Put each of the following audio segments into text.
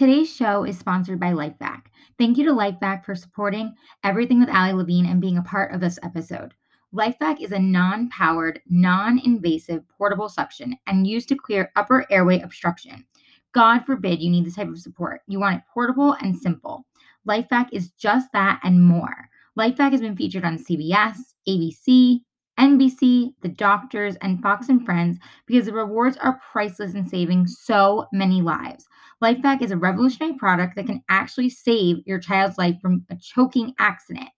Today's show is sponsored by LifeVac. Thank you to LifeVac for supporting everything with Ali Levine and being a part of this episode. LifeVac is a non powered, non invasive portable suction and used to clear upper airway obstruction. God forbid you need this type of support. You want it portable and simple. LifeVac is just that and more. LifeVac has been featured on CBS, ABC, NBC, The Doctors, and Fox and Friends because the rewards are priceless in saving so many lives. LifeVac is a revolutionary product that can actually save your child's life from a choking accident.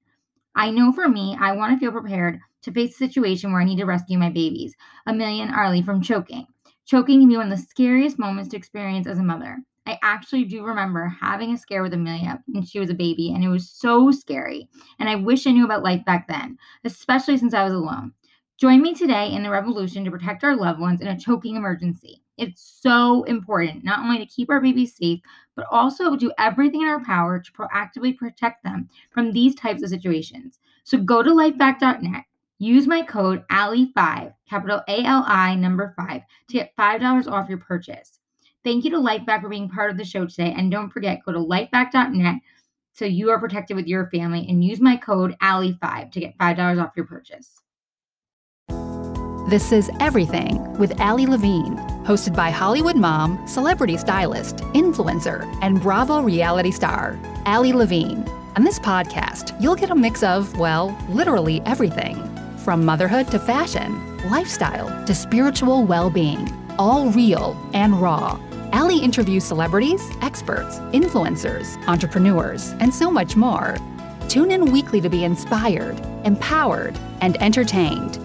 I know for me, I want to feel prepared to face a situation where I need to rescue my babies, Amelia and Arlie, from choking. Choking can be one of the scariest moments to experience as a mother. I actually do remember having a scare with Amelia when she was a baby, and it was so scary. And I wish I knew about LifeVac then, especially since I was alone. Join me today in the revolution to protect our loved ones in a choking emergency. It's so important not only to keep our babies safe, but also do everything in our power to proactively protect them from these types of situations. So go to lifevac.net, use my code ALI5, capital A L I number 5, to get $5 off your purchase. Thank you to LifeVac for being part of the show today. And don't forget, go to lifevac.net so you are protected with your family and use my code ALI5 to get $5 off your purchase. This is Everything with Ali Levine, hosted by Hollywood mom, celebrity stylist, influencer, and Bravo reality star, Ali Levine. On this podcast, you'll get a mix of, well, literally everything from motherhood to fashion, lifestyle to spiritual well being, all real and raw. Ali interviews celebrities, experts, influencers, entrepreneurs, and so much more. Tune in weekly to be inspired, empowered, and entertained.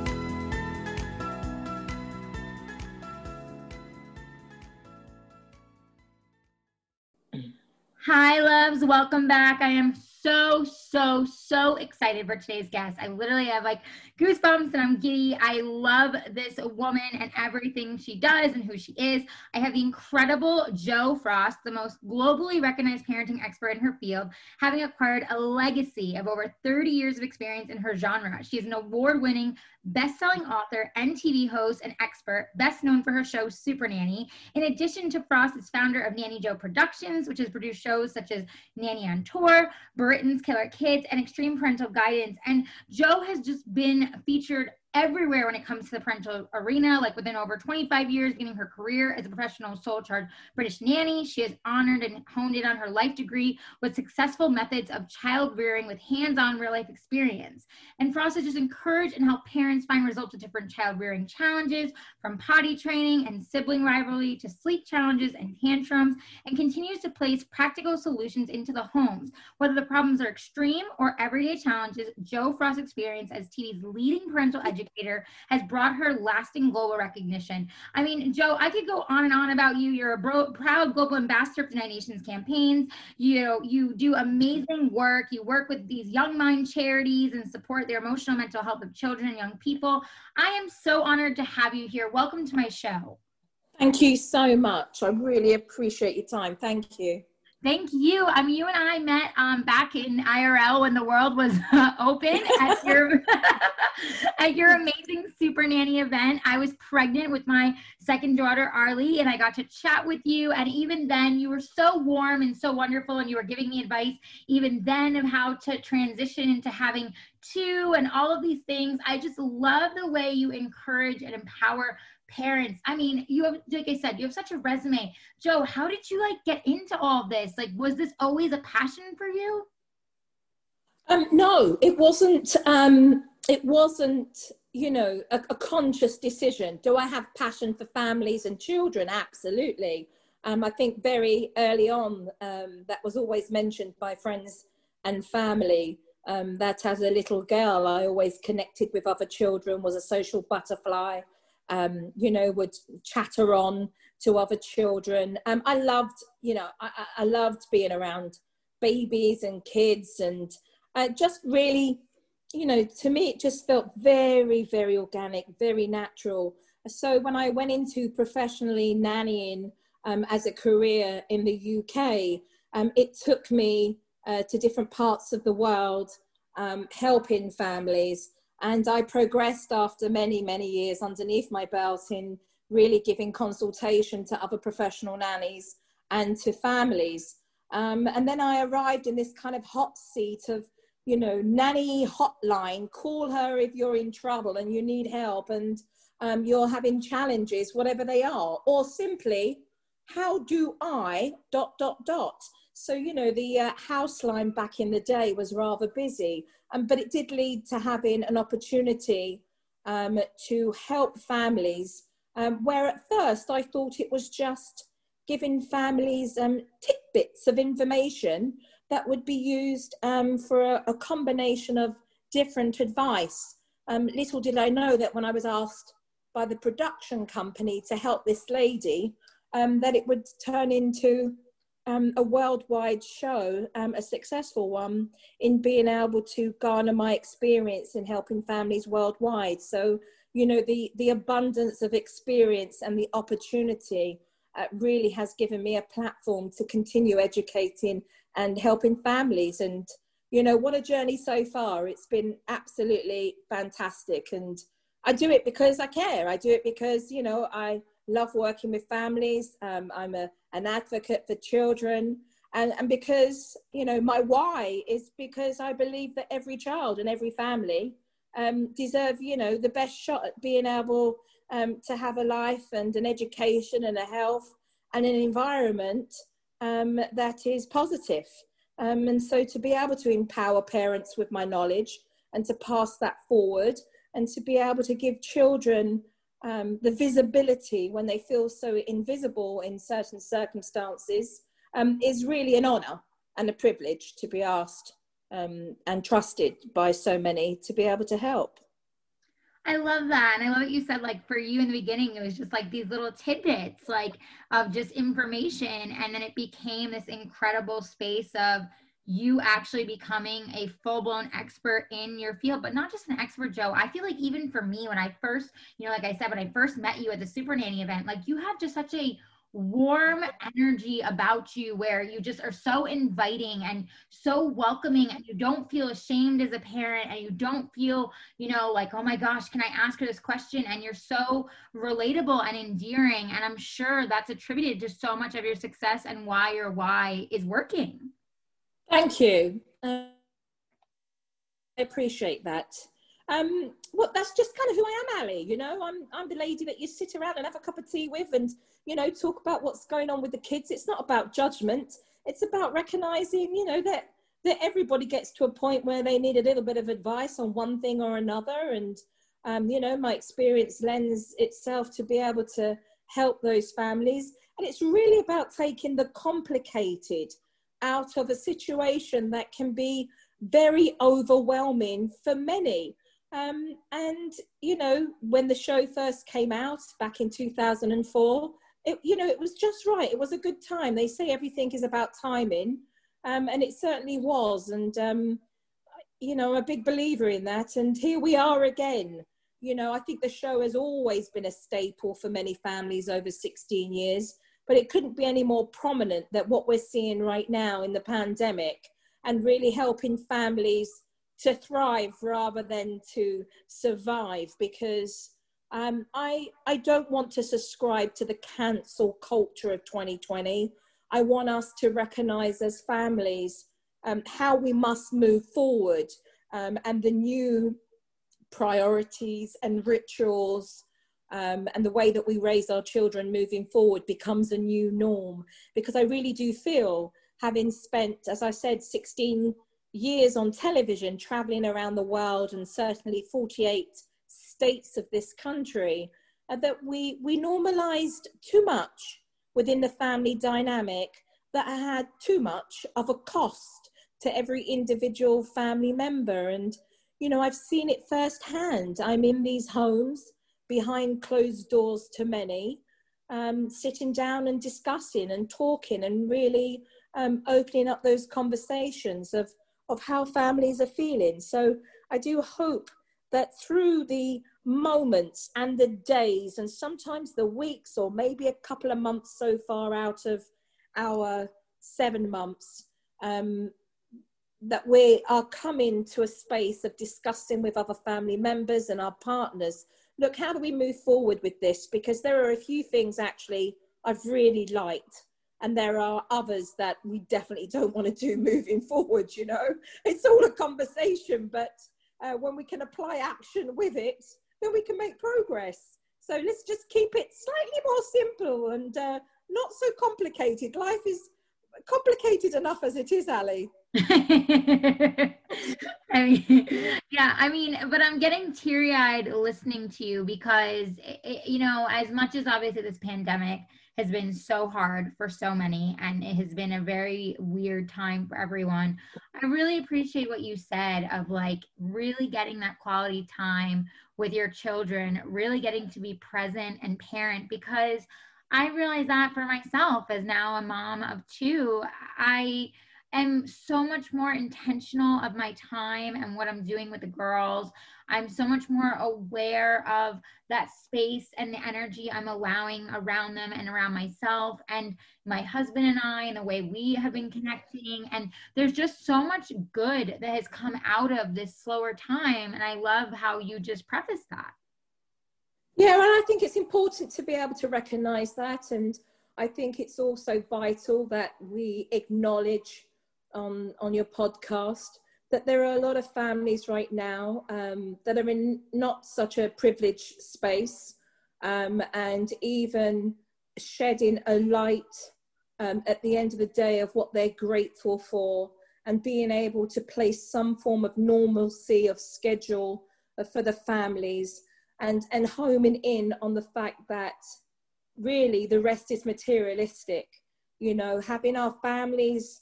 Hi, loves. Welcome back. I am so, so, so excited for today's guest. I literally have like goosebumps and I'm giddy. I love this woman and everything she does and who she is. I have the incredible Jo Frost, the most globally recognized parenting expert in her field, having acquired a legacy of over 30 years of experience in her genre. She is an award winning best-selling author and TV host and expert, best known for her show Super Nanny. In addition to Frost is founder of Nanny Jo Productions, which has produced shows such as Nanny on Tour, Britain's Killer Kids, and Extreme Parental Guidance. And Jo has just been featured everywhere when it comes to the parental arena, like within over 25 years, beginning her career as a professional sole charge British nanny. She has honored and honed in on her life degree with successful methods of child rearing with hands on real life experience. And Frost has just encouraged and helped parents find results with different child rearing challenges, from potty training and sibling rivalry to sleep challenges and tantrums, and continues to place practical solutions into the homes. Whether the problems are extreme or everyday challenges, Jo Frost experience as TV's leading parental educator educator has brought her lasting global recognition. I mean, Jo, I could go on and on about you. You're a bro- proud global ambassador for the United Nations campaigns. You you do amazing work. You work with these Young Mind charities and support their emotional mental health of children and young people. I am so honored to have you here. Welcome to my show. Thank you so much. I really appreciate your time. Thank you. Thank you. I mean, you and I met um, back in IRL when the world was uh, open at your at your amazing Super Nanny event. I was pregnant with my second daughter, Arlie, and I got to chat with you. And even then, you were so warm and so wonderful, and you were giving me advice even then of how to transition into having two and all of these things. I just love the way you encourage and empower parents i mean you have like i said you have such a resume. Jo how did you like get into all this? Like was this always a passion for you? Um no it wasn't um it wasn't you know a, a conscious decision. Do i have passion for families and children? Absolutely. Um i think very early on um that was always mentioned by friends and family um, that as a little girl, I always connected with other children, was a social butterfly, um, you know, would chatter on to other children. Um, I loved, you know, I, I loved being around babies and kids and uh, just really, you know, to me, it just felt very, very organic, very natural. So when I went into professionally nannying um, as a career in the UK, um, it took me uh, to different parts of the world, um, helping families and I progressed after many, many years underneath my belt in really giving consultation to other professional nannies and to families. Um, and then I arrived in this kind of hot seat of, you know, nanny hotline, call her if you're in trouble and you need help and um, you're having challenges, whatever they are, or simply, how do I dot, dot, dot. So, you know, the uh, house line back in the day was rather busy, um, but it did lead to having an opportunity um, to help families um, where at first I thought it was just giving families um, tidbits of information that would be used um, for a, a, combination of different advice. Um, little did I know that when I was asked by the production company to help this lady, that it would turn into um, a worldwide show, um, a successful one, in being able to garner my experience in helping families worldwide. So, you know, the, the abundance of experience and the opportunity uh, really has given me a platform to continue educating and helping families. And, you know, what a journey so far. It's been absolutely fantastic. And I do it because I care. I do it because, you know, I love working with families. Um, I'm a, an advocate for children. And, and because, you know, my why is because I believe that every child and every family um, deserve, you know, the best shot at being able um, to have a life and an education and a health and an environment um, that is positive. Um, and so to be able to empower parents with my knowledge and to pass that forward and to be able to give children um, the visibility when they feel so invisible in certain circumstances um, is really an honor and a privilege to be asked um, and trusted by so many to be able to help. I love that. And I love what you said, like for you in the beginning, it was just like these little tidbits, like of just information. And then it became this incredible space of you actually becoming a full blown expert in your field, but not just an expert, Jo. I feel like even for me, when I first, you know, like I said, when I first met you at the Super Nanny event, like you have just such a warm energy about you where you just are so inviting and so welcoming and you don't feel ashamed as a parent and you don't feel you know like oh my gosh can i ask her this question and you're so relatable and endearing and i'm sure that's attributed to so much of your success and why your why is working thank you uh, i appreciate that um, well, that's just kind of who I am, Ali. You know, I'm I'm the lady that you sit around and have a cup of tea with, and you know, talk about what's going on with the kids. It's not about judgment. It's about recognizing, you know, that that everybody gets to a point where they need a little bit of advice on one thing or another, and um, you know, my experience lends itself to be able to help those families. And it's really about taking the complicated out of a situation that can be very overwhelming for many. Um, and you know, when the show first came out back in 2004, it, you know, it was just right. It was a good time. They say everything is about timing, um, and it certainly was. And um, you know, I'm a big believer in that. And here we are again. You know, I think the show has always been a staple for many families over 16 years, but it couldn't be any more prominent that what we're seeing right now in the pandemic and really helping families to thrive rather than to survive because um, I, I don't want to subscribe to the cancel culture of 2020. I want us to recognize as families um, how we must move forward um, and the new priorities and rituals um, and the way that we raise our children moving forward becomes a new norm. Because I really do feel, having spent, as I said, 16 years on television, traveling around the world, and certainly 48 states of this country, uh, that we, we normalized too much within the family dynamic that had too much of a cost to every individual family member. And, you know, I've seen it firsthand. I'm in these homes behind closed doors to many, um, sitting down and discussing and talking and really um, opening up those conversations of of how families are feeling. So I do hope that through the moments and the days and sometimes the weeks or maybe a couple of months so far out of our seven months um, that we are coming to a space of discussing with other family members and our partners look how do we move forward with this? Because there are a few things actually i've really liked and there are others that we definitely don't want to do moving forward you know? It's all a conversation but uh, when we can apply action with it then we can make progress. So let's just keep it slightly more simple and uh, not so complicated. Life is complicated enough as it is ali I mean, yeah, I mean, but I'm getting teary eyed listening to you because, it, you know, as much as obviously this pandemic has been so hard for so many and it has been a very weird time for everyone, I really appreciate what you said of like really getting that quality time with your children, really getting to be present and parent because I realize that for myself as now a mom of two, I am so much more intentional of my time and what I'm doing with the girls. I'm so much more aware of that space and the energy I'm allowing around them and around myself and my husband and I and the way we have been connecting. And there's just so much good that has come out of this slower time. And I love how you just prefaced that. Yeah, and I think it's important to be able to recognize that. And I think it's also vital that we acknowledge on on your podcast that there are a lot of families right now um, that are in not such a privileged space um, and even shedding a light um, at the end of the day of what they're grateful for and being able to place some form of normalcy of schedule for the families and and homing in on the fact that really the rest is materialistic. You know having our families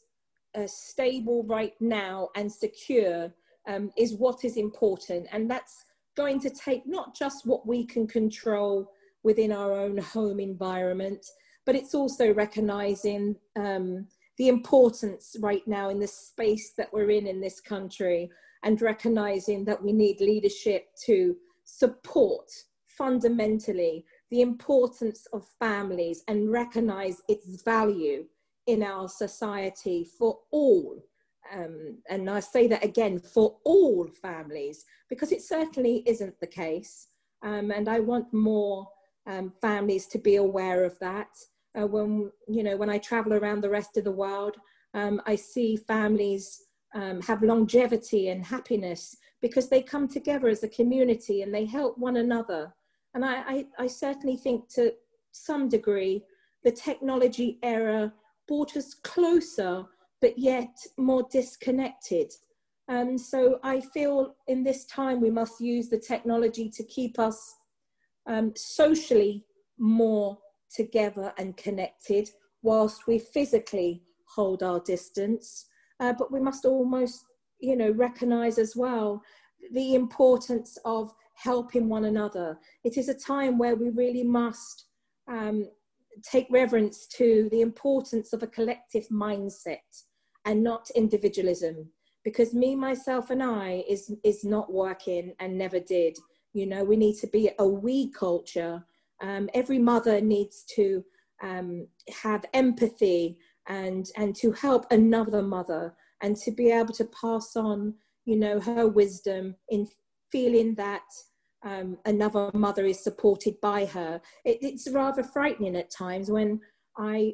uh, stable right now and secure um, is what is important. And that's going to take not just what we can control within our own home environment, but it's also recognizing um, the importance right now in the space that we're in in this country and recognizing that we need leadership to support fundamentally the importance of families and recognize its value in our society for all. Um, and I say that again for all families because it certainly isn't the case. Um, and I want more um, families to be aware of that. Uh, when you know when I travel around the rest of the world, um, I see families um, have longevity and happiness because they come together as a community and they help one another. And I, I, I certainly think to some degree the technology era brought us closer, but yet more disconnected. Um, so I feel in this time we must use the technology to keep us um, socially more together and connected whilst we physically hold our distance. Uh, but we must almost, you know, recognize as well the importance of helping one another. It is a time where we really must um, take reverence to the importance of a collective mindset and not individualism because me myself and i is is not working and never did. You know we need to be a we culture. Um, every mother needs to um, have empathy and and to help another mother and to be able to pass on you know her wisdom in feeling that um, another mother is supported by her. It, it's rather frightening at times when I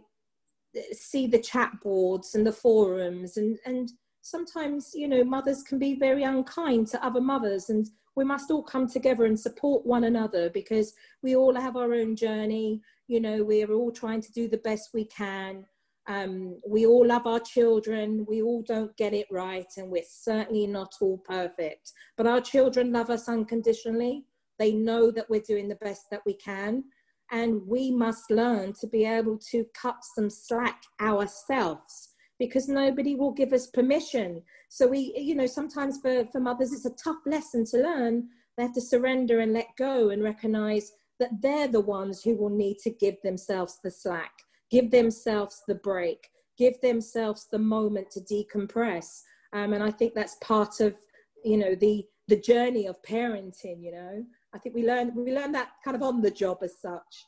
see the chat boards and the forums and, and sometimes, you know, mothers can be very unkind to other mothers and we must all come together and support one another because we all have our own journey. You know, we're all trying to do the best we can. Um, we all love our children. We all don't get it right, and we're certainly not all perfect. But our children love us unconditionally. They know that we're doing the best that we can. And we must learn to be able to cut some slack ourselves because nobody will give us permission. So we, you know, sometimes for, for mothers, it's a tough lesson to learn. They have to surrender and let go and recognize that they're the ones who will need to give themselves the slack give themselves the break, give themselves the moment to decompress. Um, and I think that's part of, you know, the the journey of parenting. You know, I think we learn we learn that kind of on the job as such.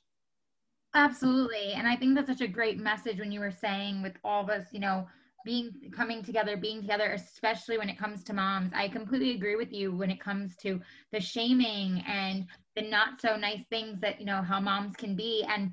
Absolutely, and I think that's such a great message when you were saying with all of us, you know, being coming together being together especially when it comes to moms i completely agree with you when it comes to the shaming and the not so nice things that you know how moms can be and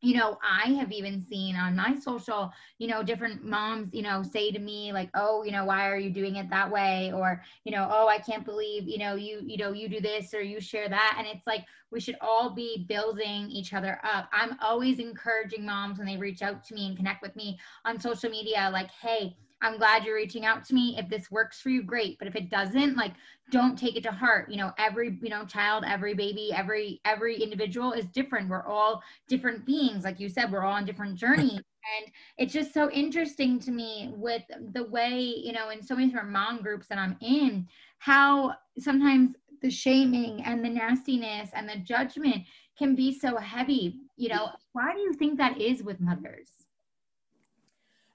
you know, I have even seen on my social, you know, different moms, you know, say to me like, "Oh, you know, why are you doing it that way?" or, you know, "Oh, I can't believe, you know, you, you know, you do this or you share that." And it's like we should all be building each other up. I'm always encouraging moms when they reach out to me and connect with me on social media like, "Hey, I'm glad you're reaching out to me. If this works for you, great. But if it doesn't, like don't take it to heart. You know, every, you know, child, every baby, every every individual is different. We're all different beings. Like you said, we're all on different journeys. And it's just so interesting to me with the way, you know, in so many different mom groups that I'm in, how sometimes the shaming and the nastiness and the judgment can be so heavy. You know, why do you think that is with mothers?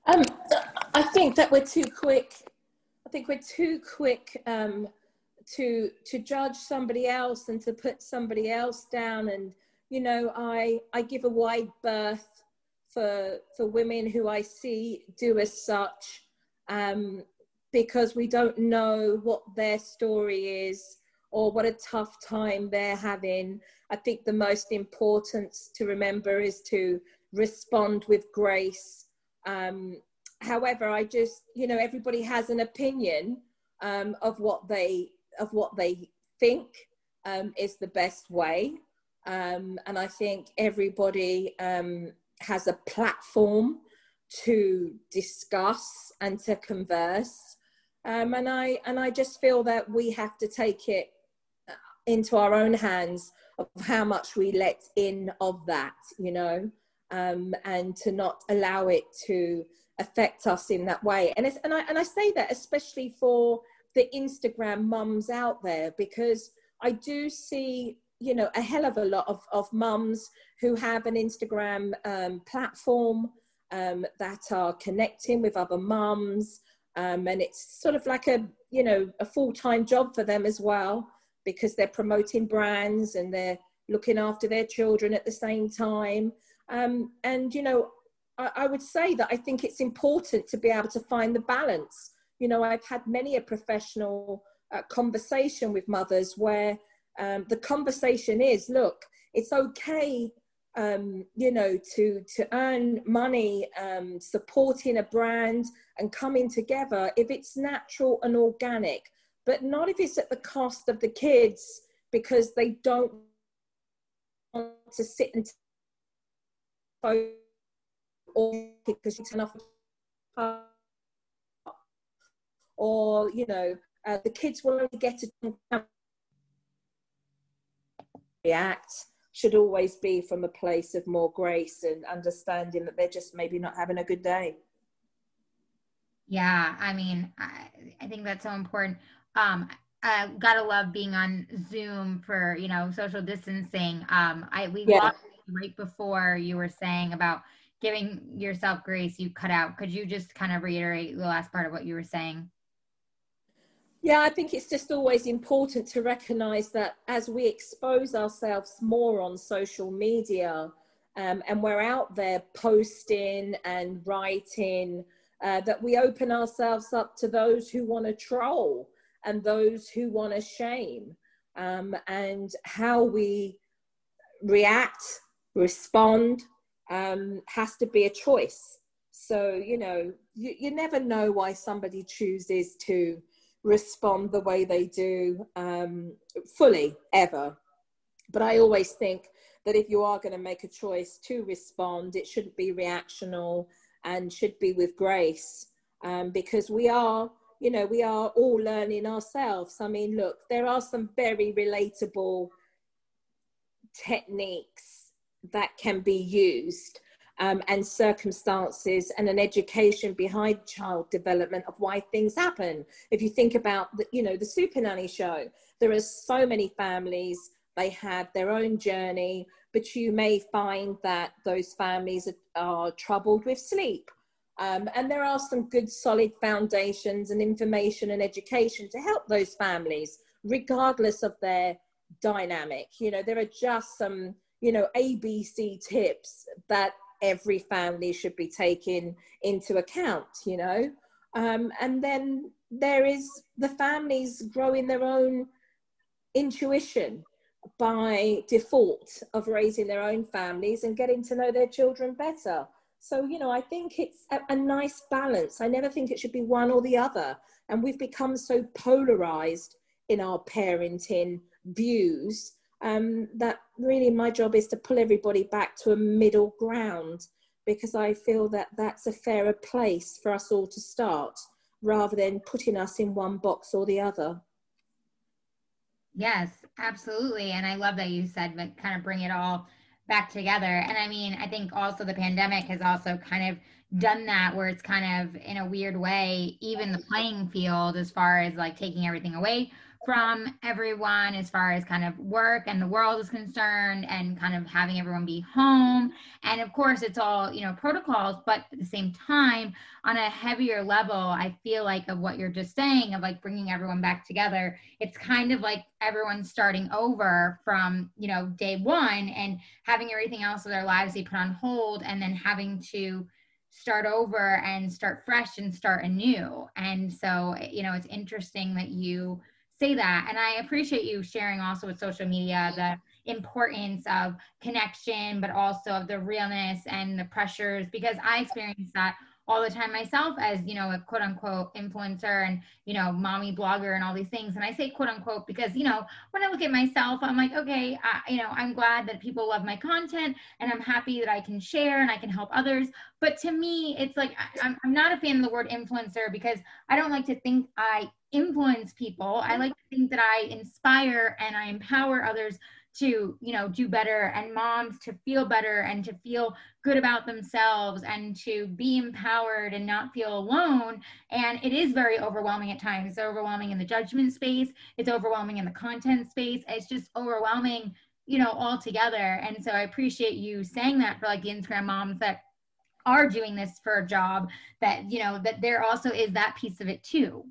Um, I think that we're too quick. I think we're too quick um, to to judge somebody else and to put somebody else down. And you know, I I give a wide berth for for women who I see do as such, um, because we don't know what their story is or what a tough time they're having. I think the most important to remember is to respond with grace um, however, I just, you know, everybody has an opinion um, of what they of what they think um, is the best way, um, and I think everybody um, has a platform to discuss and to converse, um, and I and I just feel that we have to take it uh, into our own hands of how much we let in of that, you know um, and to not allow it to affect us in that way. And, it's, and, I, and I say that especially for the Instagram mums out there, because I do see, you know, a hell of a lot of, of mums who have an Instagram um, platform um, that are connecting with other mums. Um, and it's sort of like a, you know, a full-time job for them as well, because they're promoting brands and they're looking after their children at the same time. Um, and, you know, I, would say that I think it's important to be able to find the balance. You know, I've had many a professional uh, conversation with mothers where um, the conversation is look, it's okay um, you know, to to earn money, um, supporting a brand and coming together if it's natural and organic, but not if it's at the cost of the kids because they don't want to sit and because you turn off or you know uh, the kids will only get to react should always be from a place of more grace and understanding that they're just maybe not having a good day. Yeah i mean i, I think that's so important. Um I gotta love being on zoom for you know social distancing. Um i we yeah. right before you were saying about giving yourself grace you cut out. Could you just kind of reiterate the last part of what you were saying? Yeah i think it's just always important to recognize that as we expose ourselves more on social media um, and we're out there posting and writing uh, that we open ourselves up to those who want to troll and those who want to shame um, and how we react respond um, has to be a choice. So, you know, you, you never know why somebody chooses to respond the way they do um, fully, ever. But I always think that if you are going to make a choice to respond, it shouldn't be reactional and should be with grace um, because we are, you know, we are all learning ourselves. I mean, look, there are some very relatable techniques that can be used um, and circumstances and an education behind child development of why things happen. If you think about the, you know the Super Nanny show, there are so many families. They have their own journey, but you may find that those families are, are troubled with sleep. Um, and there are some good solid foundations and information and education to help those families, regardless of their dynamic. You know, there are just some you know, ABC tips that every family should be taking into account, you know. Um, and then there is the families growing their own intuition by default of raising their own families and getting to know their children better. So, you know, I think it's a, a, nice balance. I never think it should be one or the other. And we've become so polarized in our parenting views um, that really my job is to pull everybody back to a middle ground because I feel that that's a fairer place for us all to start rather than putting us in one box or the other. Yes, absolutely. And I love that you said that kind of bring it all back together. And I mean, I think also the pandemic has also kind of done that where it's kind of in a weird way, even the playing field as far as like taking everything away from everyone as far as kind of work and the world is concerned and kind of having everyone be home. And of course it's all you know protocols but at the same time on a heavier level i feel like of what you're just saying of like bringing everyone back together it's kind of like everyone's starting over from you know day one and having everything else of their lives they put on hold and then having to start over and start fresh and start anew. And so you know it's interesting that you say that. And I appreciate you sharing also with social media the importance of connection, but also of the realness and the pressures, because I experienced that all the time myself as you know a quote unquote influencer and you know mommy blogger and all these things. And i say quote unquote because you know when i look at myself i'm like okay I, you know i'm glad that people love my content and i'm happy that i can share and i can help others. But to me it's like I'm, I'm not a fan of the word influencer because i don't like to think i influence people. I mm-hmm. like to think that I inspire and I empower others to, you know, do better and moms to feel better and to feel good about themselves and to be empowered and not feel alone. And it is very overwhelming at times. It's overwhelming in the judgment space, it's overwhelming in the content space. It's just overwhelming, you know, all together. And so I appreciate you saying that for like the Instagram moms that are doing this for a job that, you know, that there also is that piece of it too.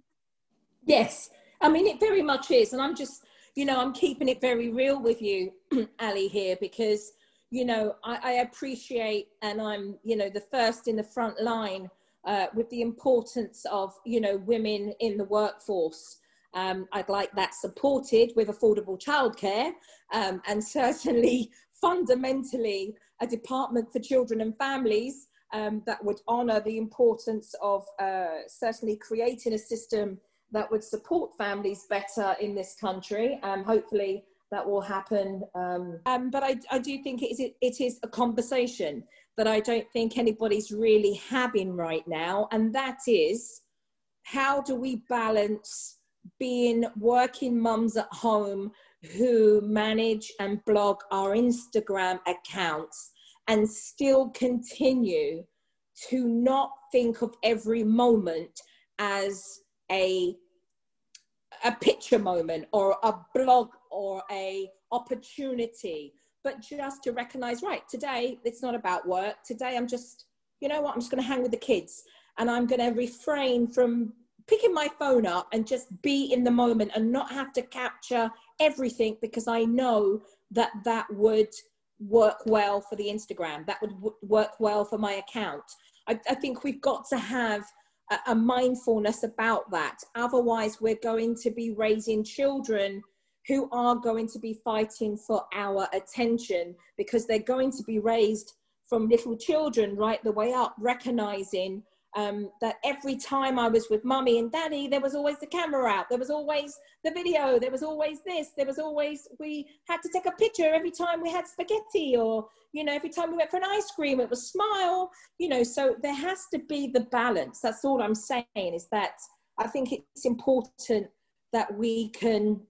Yes, I mean, it very much is. And I'm just, you know, I'm keeping it very real with you, Ali, here, because, you know, I, I, appreciate and I'm, you know, the first in the front line uh, with the importance of, you know, women in the workforce. Um, I'd like that supported with affordable childcare um, and certainly fundamentally a department for children and families um, that would honour the importance of uh, certainly creating a system that would support families better in this country. Um, hopefully that will happen. Um, um, but I, I do think it is, it is a conversation that I don't think anybody's really having right now. And that is how do we balance being working mums at home who manage and blog our Instagram accounts and still continue to not think of every moment as a a picture moment or a blog or a opportunity but just to recognize right today it's not about work. Today i'm just you know what i'm just going to hang with the kids and i'm going to refrain from picking my phone up and just be in the moment and not have to capture everything because i know that that would work well for the instagram. That would w- work well for my account. I, I think we've got to have a, mindfulness about that. Otherwise, we're going to be raising children who are going to be fighting for our attention because they're going to be raised from little children right the way up, recognizing um, that every time I was with mummy and daddy, there was always the camera out, there was always the video, there was always this, there was always, we had to take a picture every time we had spaghetti, or, you know, every time we went for an ice cream, it was smile, you know, so there has to be the balance. That's all I'm saying is that I think it's important that we can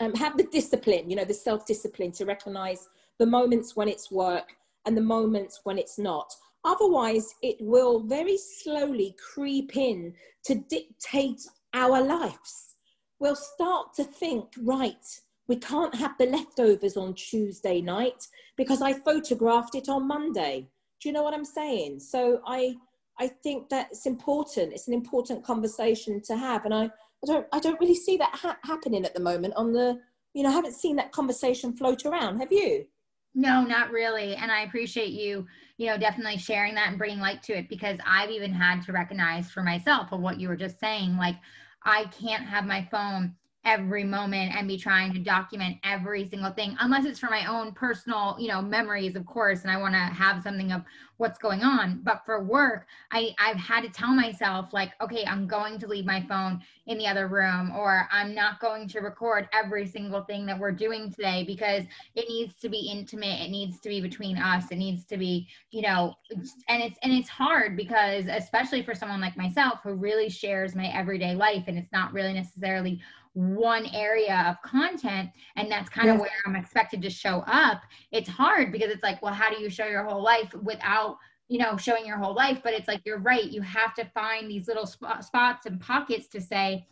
um, have the discipline, you know, the self discipline to recognize the moments when it's work and the moments when it's not. Otherwise, it will very slowly creep in to dictate our lives. We'll start to think, right, we can't have the leftovers on Tuesday night because I photographed it on Monday. Do you know what I'm saying? So I, I think that it's important. It's an important conversation to have, and I, I don't, I don't really see that ha- happening at the moment. On the, you know, I haven't seen that conversation float around. Have you? No, not really. And I appreciate you, you know, definitely sharing that and bringing light to it because I've even had to recognize for myself of what you were just saying. Like, I can't have my phone every moment and be trying to document every single thing unless it's for my own personal you know memories of course and i want to have something of what's going on. But for work i i've had to tell myself like okay i'm going to leave my phone in the other room or i'm not going to record every single thing that we're doing today because it needs to be intimate it needs to be between us it needs to be you know and it's and it's hard because especially for someone like myself who really shares my everyday life and it's not really necessarily one area of content and that's kind of where i'm expected to show up it's hard because it's like well how do you show your whole life without you know showing your whole life? But it's like you're right you have to find these little sp- spots and pockets to say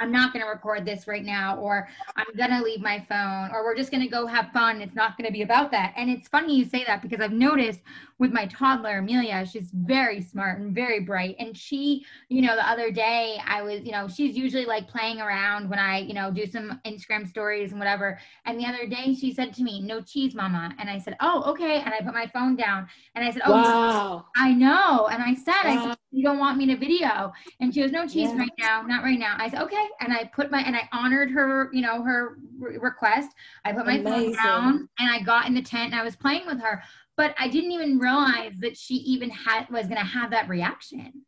I'm not going to record this right now, or I'm going to leave my phone, or we're just going to go have fun. It's not going to be about that. And it's funny you say that because I've noticed with my toddler, Amelia, she's very smart and very bright. And she, you know, the other day I was, you know, she's usually like playing around when I, you know, do some Instagram stories and whatever. And the other day she said to me, no cheese, mama. And I said, oh, okay. And I put my phone down and I said, oh, wow. I know. And I said, wow. I said, you don't want me to video? And she goes, no cheese yeah. right now, not right now. I said, okay. And I put my, and I honored her, you know, her re- request. I put my Amazing. phone down and I got in the tent and I was playing with her but I didn't even realize that she even had was going to have that reaction.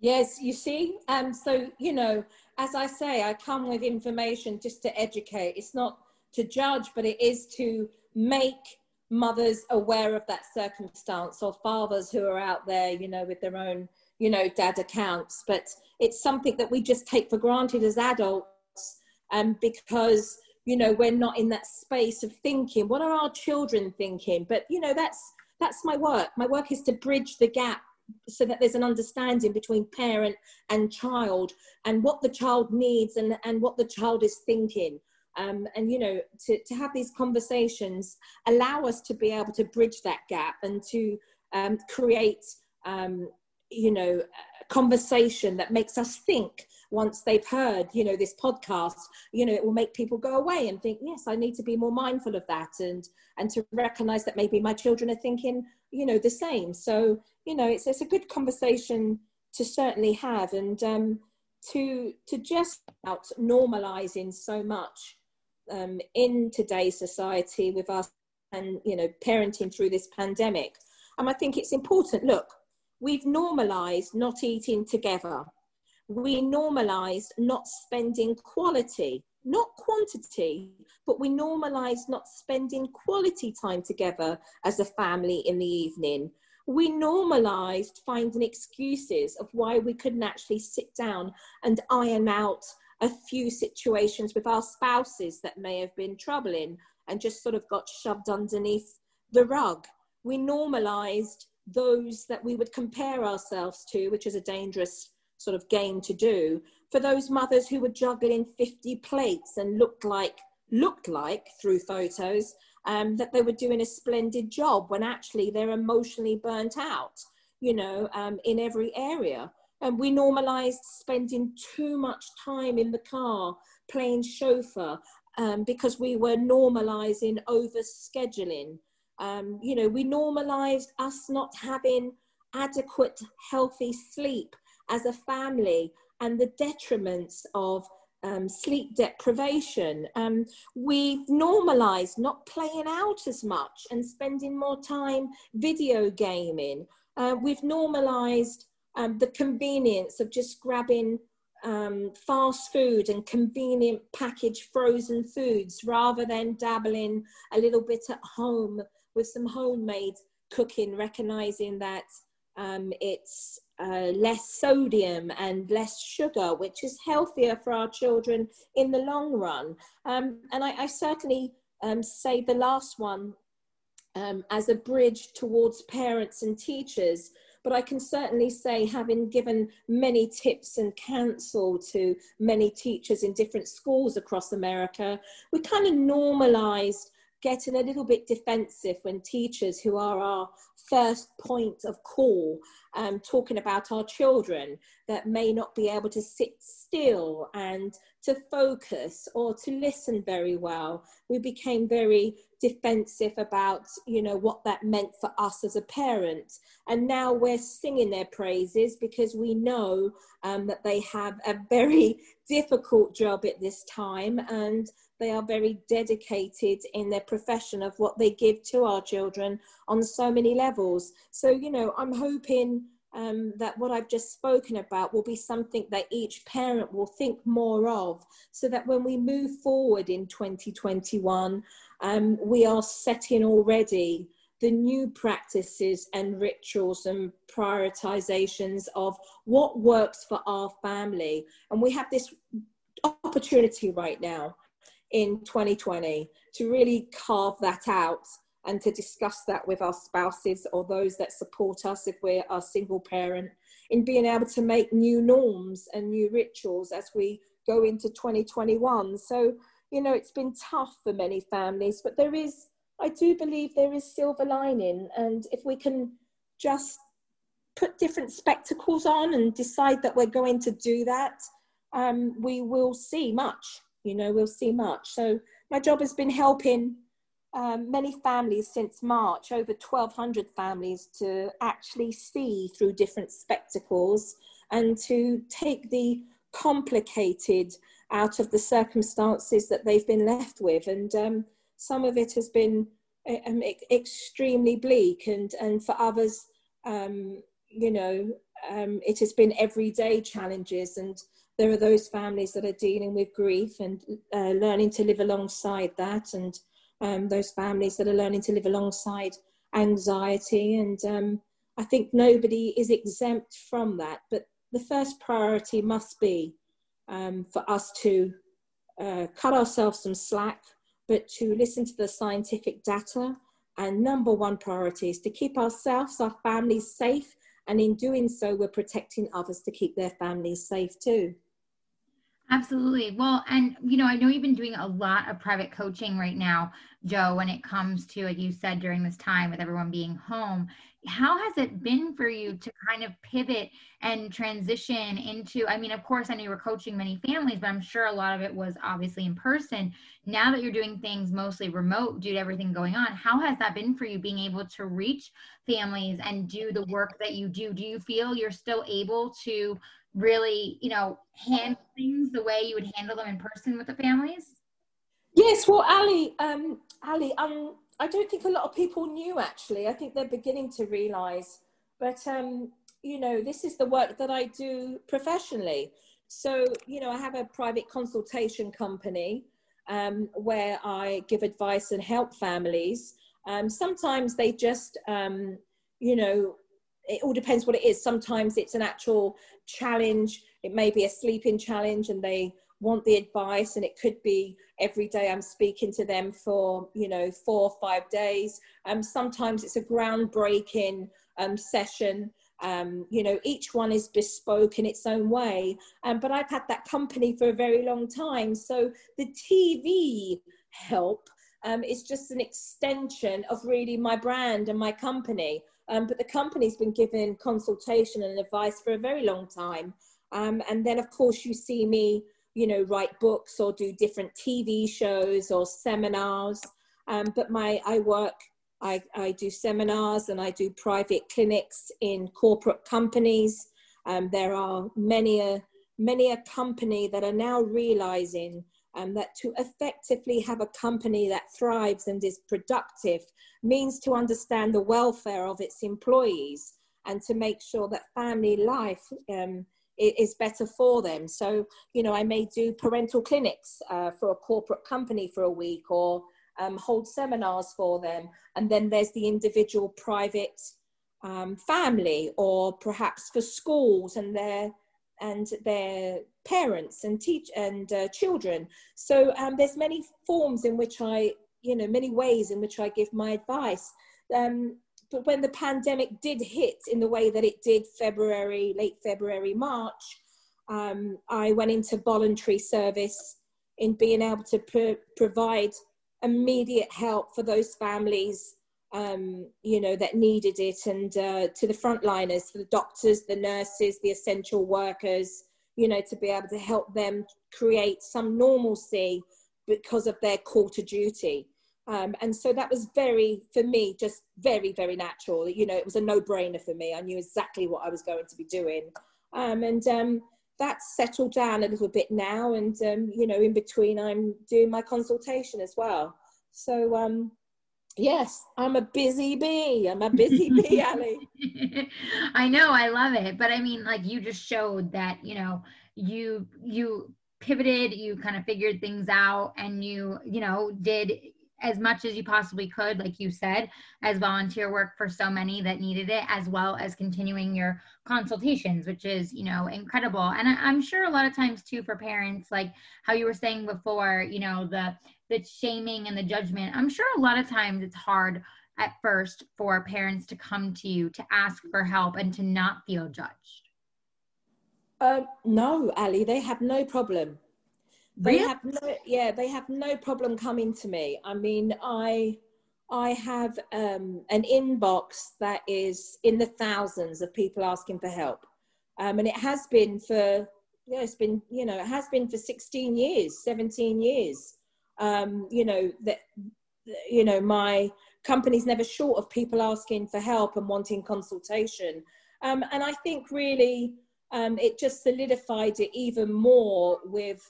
Yes, you see, um, so you know, as I say, I come with information just to educate. It's not to judge, but it is to make mothers aware of that circumstance or fathers who are out there, you know, with their own, you know, dad accounts. But it's something that we just take for granted as adults, um, because you know we're not in that space of thinking what are our children thinking? But you know that's that's my work. My work is to bridge the gap so that there's an understanding between parent and child and what the child needs and, and what the child is thinking um, and you know to, to have these conversations allow us to be able to bridge that gap and to um, create um, you know conversation that makes us think once they've heard you know this podcast. You know it will make people go away and think yes i need to be more mindful of that and and to recognize that maybe my children are thinking you know the same. So you know it's, it's a good conversation to certainly have and um to to just about normalizing so much um, in today's society with us and you know parenting through this pandemic and i think it's important look we've normalized not eating together. We normalized not spending quality, not quantity, but we normalized not spending quality time together as a family in the evening. We normalized finding excuses of why we couldn't actually sit down and iron out a few situations with our spouses that may have been troubling and just sort of got shoved underneath the rug. We normalized those that we would compare ourselves to, which is a dangerous sort of game to do, for those mothers who were juggling 50 plates and looked like looked like through photos um, that they were doing a splendid job when actually they're emotionally burnt out, you know, um, in every area. And we normalized spending too much time in the car playing chauffeur um, because we were normalizing over scheduling um, you know, we normalized us not having adequate, healthy sleep as a family and the detriments of um, sleep deprivation. Um, we've normalized not playing out as much and spending more time video gaming. Uh, we've normalized um, the convenience of just grabbing um, fast food and convenient packaged frozen foods rather than dabbling a little bit at home with some homemade cooking, recognizing that um, it's uh, less sodium and less sugar, which is healthier for our children in the long run. Um, and I, I certainly um, say the last one um, as a bridge towards parents and teachers. But I can certainly say, having given many tips and counsel to many teachers in different schools across America, we kind of normalized getting a little bit defensive when teachers, who are our first point of call, um, talking about our children that may not be able to sit still and to focus or to listen very well. We became very defensive about, you know, what that meant for us as a parent. And now we're singing their praises because we know um, that they have a very difficult job at this time and they are very dedicated in their profession of what they give to our children on so many levels. So, you know, I'm hoping um, that what I've just spoken about will be something that each parent will think more of so that when we move forward in 2021, um, we are setting already the new practices and rituals and prioritizations of what works for our family. And we have this opportunity right now in 2020 to really carve that out and to discuss that with our spouses or those that support us if we're a single parent in being able to make new norms and new rituals as we go into 2021 so you know it's been tough for many families but there is i do believe there is silver lining. And if we can just put different spectacles on and decide that we're going to do that um, we will see much you know we'll see much so my job has been helping um, many families since March, over 1,200 families, to actually see through different spectacles and to take the complicated out of the circumstances that they've been left with. And um, some of it has been um, extremely bleak, and, and for others, um, you know, um, it has been everyday challenges. And there are those families that are dealing with grief and uh, learning to live alongside that. And um, those families that are learning to live alongside anxiety. And um, I think nobody is exempt from that. But the first priority must be um, for us to uh, cut ourselves some slack, but to listen to the scientific data. And number one priority is to keep ourselves, our families safe. And in doing so, we're protecting others to keep their families safe too. Absolutely. Well, and you know, I know you've been doing a lot of private coaching right now, Jo, when it comes to, like you said, during this time with everyone being home. How has it been for you to kind of pivot and transition into? I mean, of course, I know you were coaching many families, but I'm sure a lot of it was obviously in person. Now that you're doing things mostly remote due to everything going on, how has that been for you being able to reach families and do the work that you do? Do you feel you're still able to really, you know, handle things the way you would handle them in person with the families? Yes, well, Ali, um, Ali, um, I don't think a lot of people knew actually. I think they're beginning to realize, but um, you know, this is the work that I do professionally. So, you know, I have a private consultation company um, where I give advice and help families. Um, sometimes they just, um, you know, it all depends what it is. Sometimes it's an actual challenge. It may be a sleeping challenge and they want the advice and it could be every day I'm speaking to them for, you know, four or five days. Um, sometimes it's a groundbreaking um, session. Um, you know, each one is bespoke in its own way. Um, but I've had that company for a very long time. So the TV help um, is just an extension of really my brand and my company. Um, but the company's been giving consultation and advice for a very long time. Um, and then, of course, you see me, you know, write books or do different TV shows or seminars. Um, but my, I work, I, I do seminars and I do private clinics in corporate companies. Um, there are many a, many a company that are now realizing um, that to effectively have a company that thrives and is productive means to understand the welfare of its employees and to make sure that family life um, is better for them. So, you know, I may do parental clinics uh, for a corporate company for a week or um, hold seminars for them. And then there's the individual private um, family or perhaps for schools and their and their parents and teach and uh, children. So um, there's many forms in which I, you know, many ways in which I give my advice. Um, but when the pandemic did hit in the way that it did February, late February, March, um, I went into voluntary service in being able to pro- provide immediate help for those families um, you know, that needed it, and uh, to the frontliners, the doctors, the nurses, the essential workers, you know, to be able to help them create some normalcy because of their call to duty. Um, and so that was very, for me, just very, very natural. You know, it was a no brainer for me. I knew exactly what I was going to be doing. Um, and um, that's settled down a little bit now. And, um, you know, in between, I'm doing my consultation as well. So, um, yes, I'm a busy bee. I'm a busy bee, Ali. I know. I love it. But I mean, like, you just showed that, you know, you, you, pivoted you kind of figured things out and you you know did as much as you possibly could, like you said, as volunteer work for so many that needed it, as well as continuing your consultations, which is, you know, incredible. And I, am sure a lot of times too for parents, like how you were saying before, you know, the the shaming and the judgment. I'm sure a lot of times it's hard at first for parents to come to you to ask for help and to not feel judged. Uh, no, Ali, they have no problem. They have no yeah they have no problem coming to me. I mean i i have um, an inbox that is in the thousands of people asking for help. Um, and it has been for yeah it's been you know it has been for 16 years 17 years um, you know that you know my company's never short of people asking for help and wanting consultation um, and i think really um, it just solidified it even more with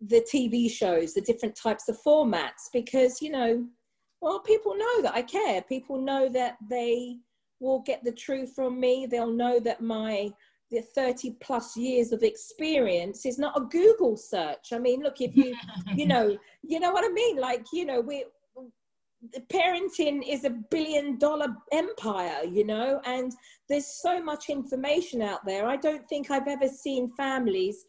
the TV shows, the different types of formats, because, you know, well, people know that I care. People know that they will get the truth from me. They'll know that my the 30 plus years of experience is not a Google search. I mean, look, if you, you know, you know what I mean? Like, you know, we, the parenting is a billion dollar empire, you know, and there's so much information out there. I don't think I've ever seen families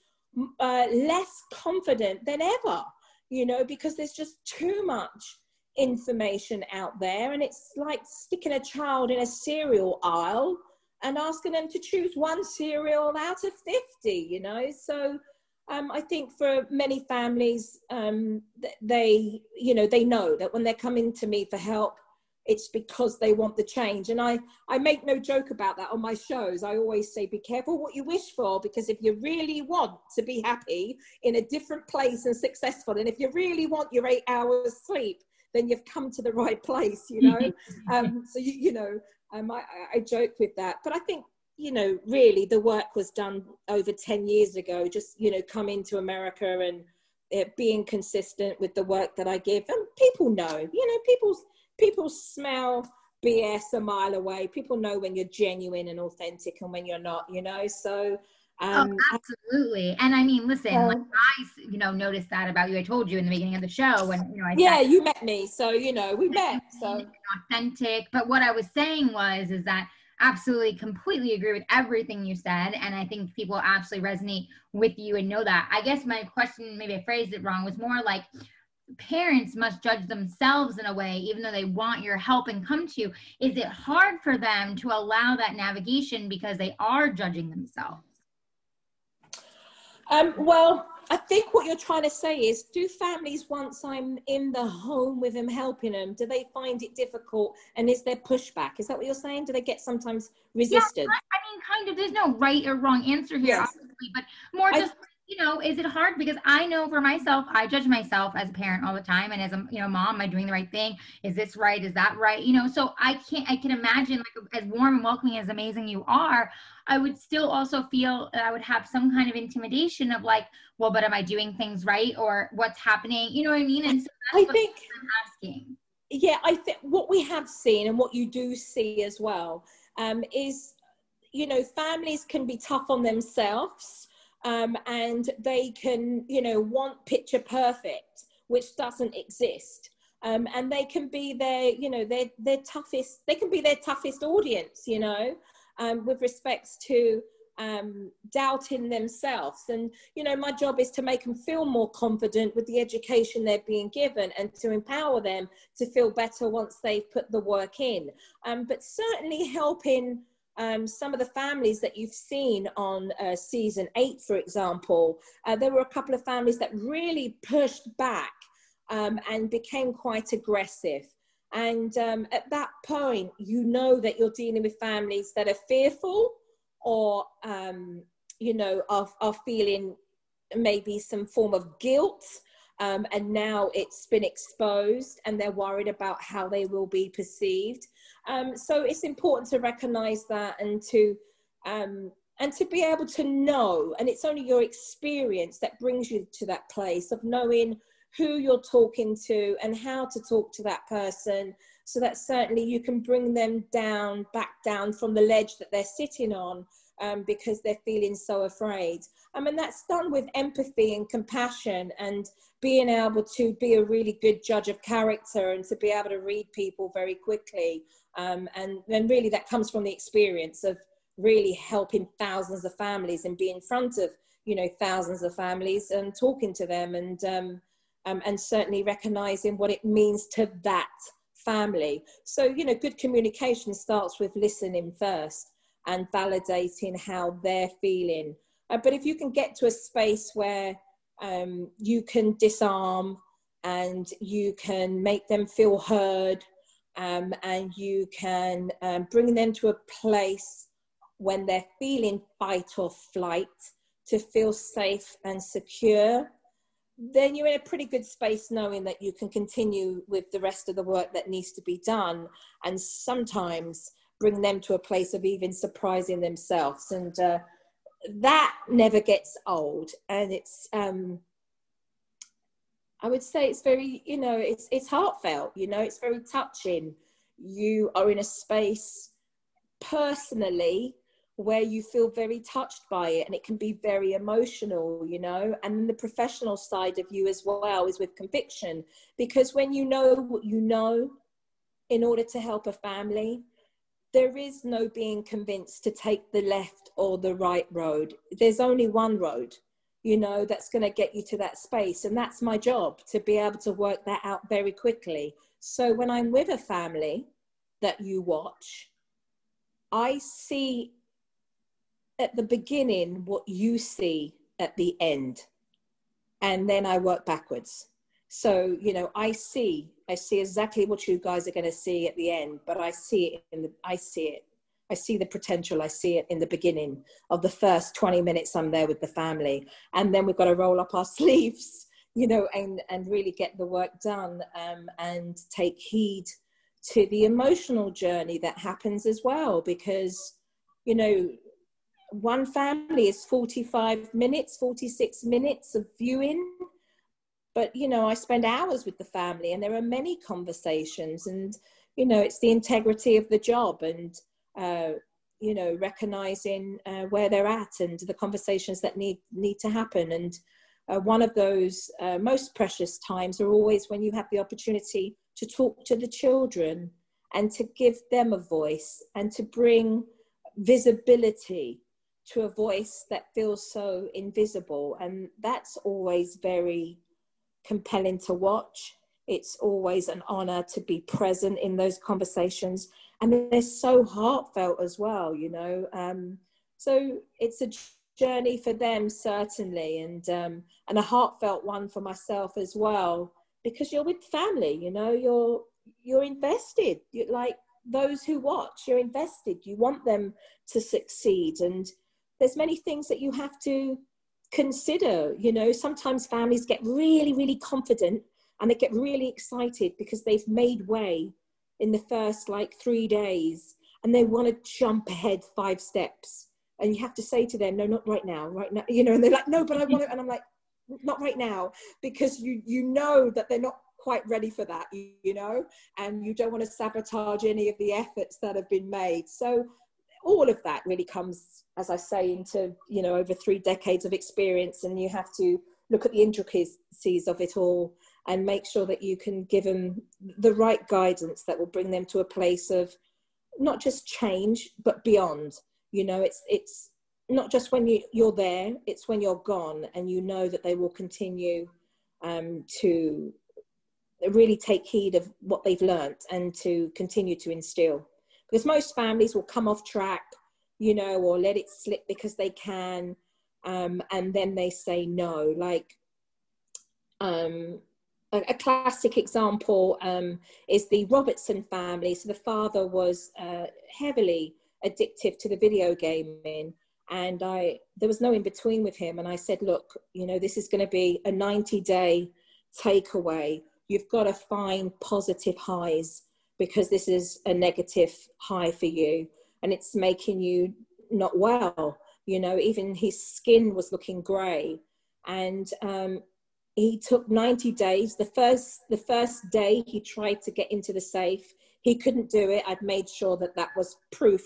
uh, less confident than ever, you know, because there's just too much information out there. And it's like sticking a child in a cereal aisle and asking them to choose one cereal out of 50, you know. So um, I think for many families, um, they, you know, they know that when they're coming to me for help, it's because they want the change and i i make no joke about that on my shows i always say be careful what you wish for because if you really want to be happy in a different place and successful and if you really want your eight hours sleep then you've come to the right place you know um, so you, you know um, I, I joke with that but i think you know really the work was done over 10 years ago just you know coming to america and uh, being consistent with the work that i give and people know you know people's people smell BS a mile away. People know when you're genuine and authentic and when you're not, you know. So um, oh, absolutely. And I mean, listen, um, like I, you know, noticed that about you. I told you in the beginning of the show when, you know, I yeah, said, you met me. So, you know, we met. So authentic. But what I was saying was, is that absolutely completely agree with everything you said. And I think people absolutely resonate with you and know that. I guess my question, maybe I phrased it wrong, was more like, parents must judge themselves in a way, even though they want your help and come to you. Is it hard for them to allow that navigation because they are judging themselves? Um, well, I think what you're trying to say is do families, once I'm in the home with them, helping them, do they find it difficult? And is there pushback? Is that what you're saying? Do they get sometimes resisted? Yeah, I mean, kind of. There's no right or wrong answer here, yes. obviously, but more just you know, is it hard? Because I know for myself, I judge myself as a parent all the time. And as a, you know, mom, am I doing the right thing? Is this right? Is that right? You know, so I can't, I can imagine like as warm and welcoming, as amazing you are, I would still also feel I would have some kind of intimidation of like, well, but am I doing things right? Or what's happening? You know what I mean? And so I think I'm asking. Yeah, I think what we have seen and what you do see as well um, is, you know, families can be tough on themselves um, and they can, you know, want picture perfect, which doesn't exist. Um, and they can be their, you know, their their toughest. They can be their toughest audience, you know, um, with respects to um, doubting themselves. And you know, my job is to make them feel more confident with the education they're being given, and to empower them to feel better once they've put the work in. Um, but certainly helping um, some of the families that you've seen on uh, season eight, for example, uh, there were a couple of families that really pushed back um, and became quite aggressive. And um, at that point, you know that you're dealing with families that are fearful or um, you know, are, are feeling maybe some form of guilt. Um, and now it's been exposed and they're worried about how they will be perceived. Um, so it's important to recognize that and to um, and to be able to know and it's only your experience that brings you to that place of knowing who you're talking to and how to talk to that person so that certainly you can bring them down back down from the ledge that they're sitting on um, because they're feeling so afraid I mean, that's done with empathy and compassion and being able to be a really good judge of character and to be able to read people very quickly. Um, and then really that comes from the experience of really helping thousands of families and being in front of, you know, thousands of families and talking to them and, um, um, and certainly recognizing what it means to that family. So, you know, good communication starts with listening first and validating how they're feeling uh, but if you can get to a space where um, you can disarm and you can make them feel heard um, and you can um, bring them to a place when they're feeling fight or flight to feel safe and secure, then you're in a pretty good space knowing that you can continue with the rest of the work that needs to be done and sometimes bring them to a place of even surprising themselves. And uh, that never gets old. And it's um i would say it's very you know it's it's heartfelt you know it's very touching. You are in a space personally where you feel very touched by it and it can be very emotional you know and the professional side of you as well is with conviction. Because when you know what you know in order to help a family there is no being convinced to take the left or the right road. There's only one road, you know, that's going to get you to that space. And that's my job to be able to work that out very quickly. So when I'm with a family that you watch, I see at the beginning what you see at the end. And then I work backwards. So, you know, I see, I see exactly what you guys are going to see at the end, but I see it in the, I see it. I see the potential. I see it in the beginning of the first 20 minutes I'm there with the family. And then we've got to roll up our sleeves, you know, and, and really get the work done um, and take heed to the emotional journey that happens as well. Because, you know, one family is 45 minutes, 46 minutes of viewing but you know i spend hours with the family and there are many conversations and you know it's the integrity of the job and uh, you know recognizing uh, where they're at and the conversations that need need to happen. And uh, one of those uh, most precious times are always when you have the opportunity to talk to the children and to give them a voice and to bring visibility to a voice that feels so invisible. And that's always very compelling to watch. It's always an honor to be present in those conversations. And they're so heartfelt as well, you know. Um, so it's a journey for them, certainly, and, um, and a heartfelt one for myself as well, because you're with family, you know, you're, you're invested. You're like those who watch, you're invested. You want them to succeed. And there's many things that you have to consider you know sometimes families get really really confident and they get really excited because they've made way in the first like three days and they want to jump ahead five steps. And you have to say to them no not right now right now you know and they're like no but i want to and i'm like not right now because you you know that they're not quite ready for that you, you know and you don't want to sabotage any of the efforts that have been made. So all of that really comes, as I say, into you know over three decades of experience, and you have to look at the intricacies of it all and make sure that you can give them the right guidance that will bring them to a place of not just change but beyond. You know, it's it's not just when you, you're there; it's when you're gone, and you know that they will continue um, to really take heed of what they've learnt and to continue to instill because most families will come off track, you know, or let it slip because they can, um, and then they say no. Like um, a, a, classic example um, is the Robertson family. So the father was uh, heavily addictive to the video gaming, and I there was no in between with him. And I said, look, you know, this is going to be a 90 day takeaway. You've got to find positive highs because this is a negative high for you, and it's making you not well. You know, even his skin was looking grey, and um, he took 90 days. The first the first day he tried to get into the safe, he couldn't do it. I'd made sure that that was proof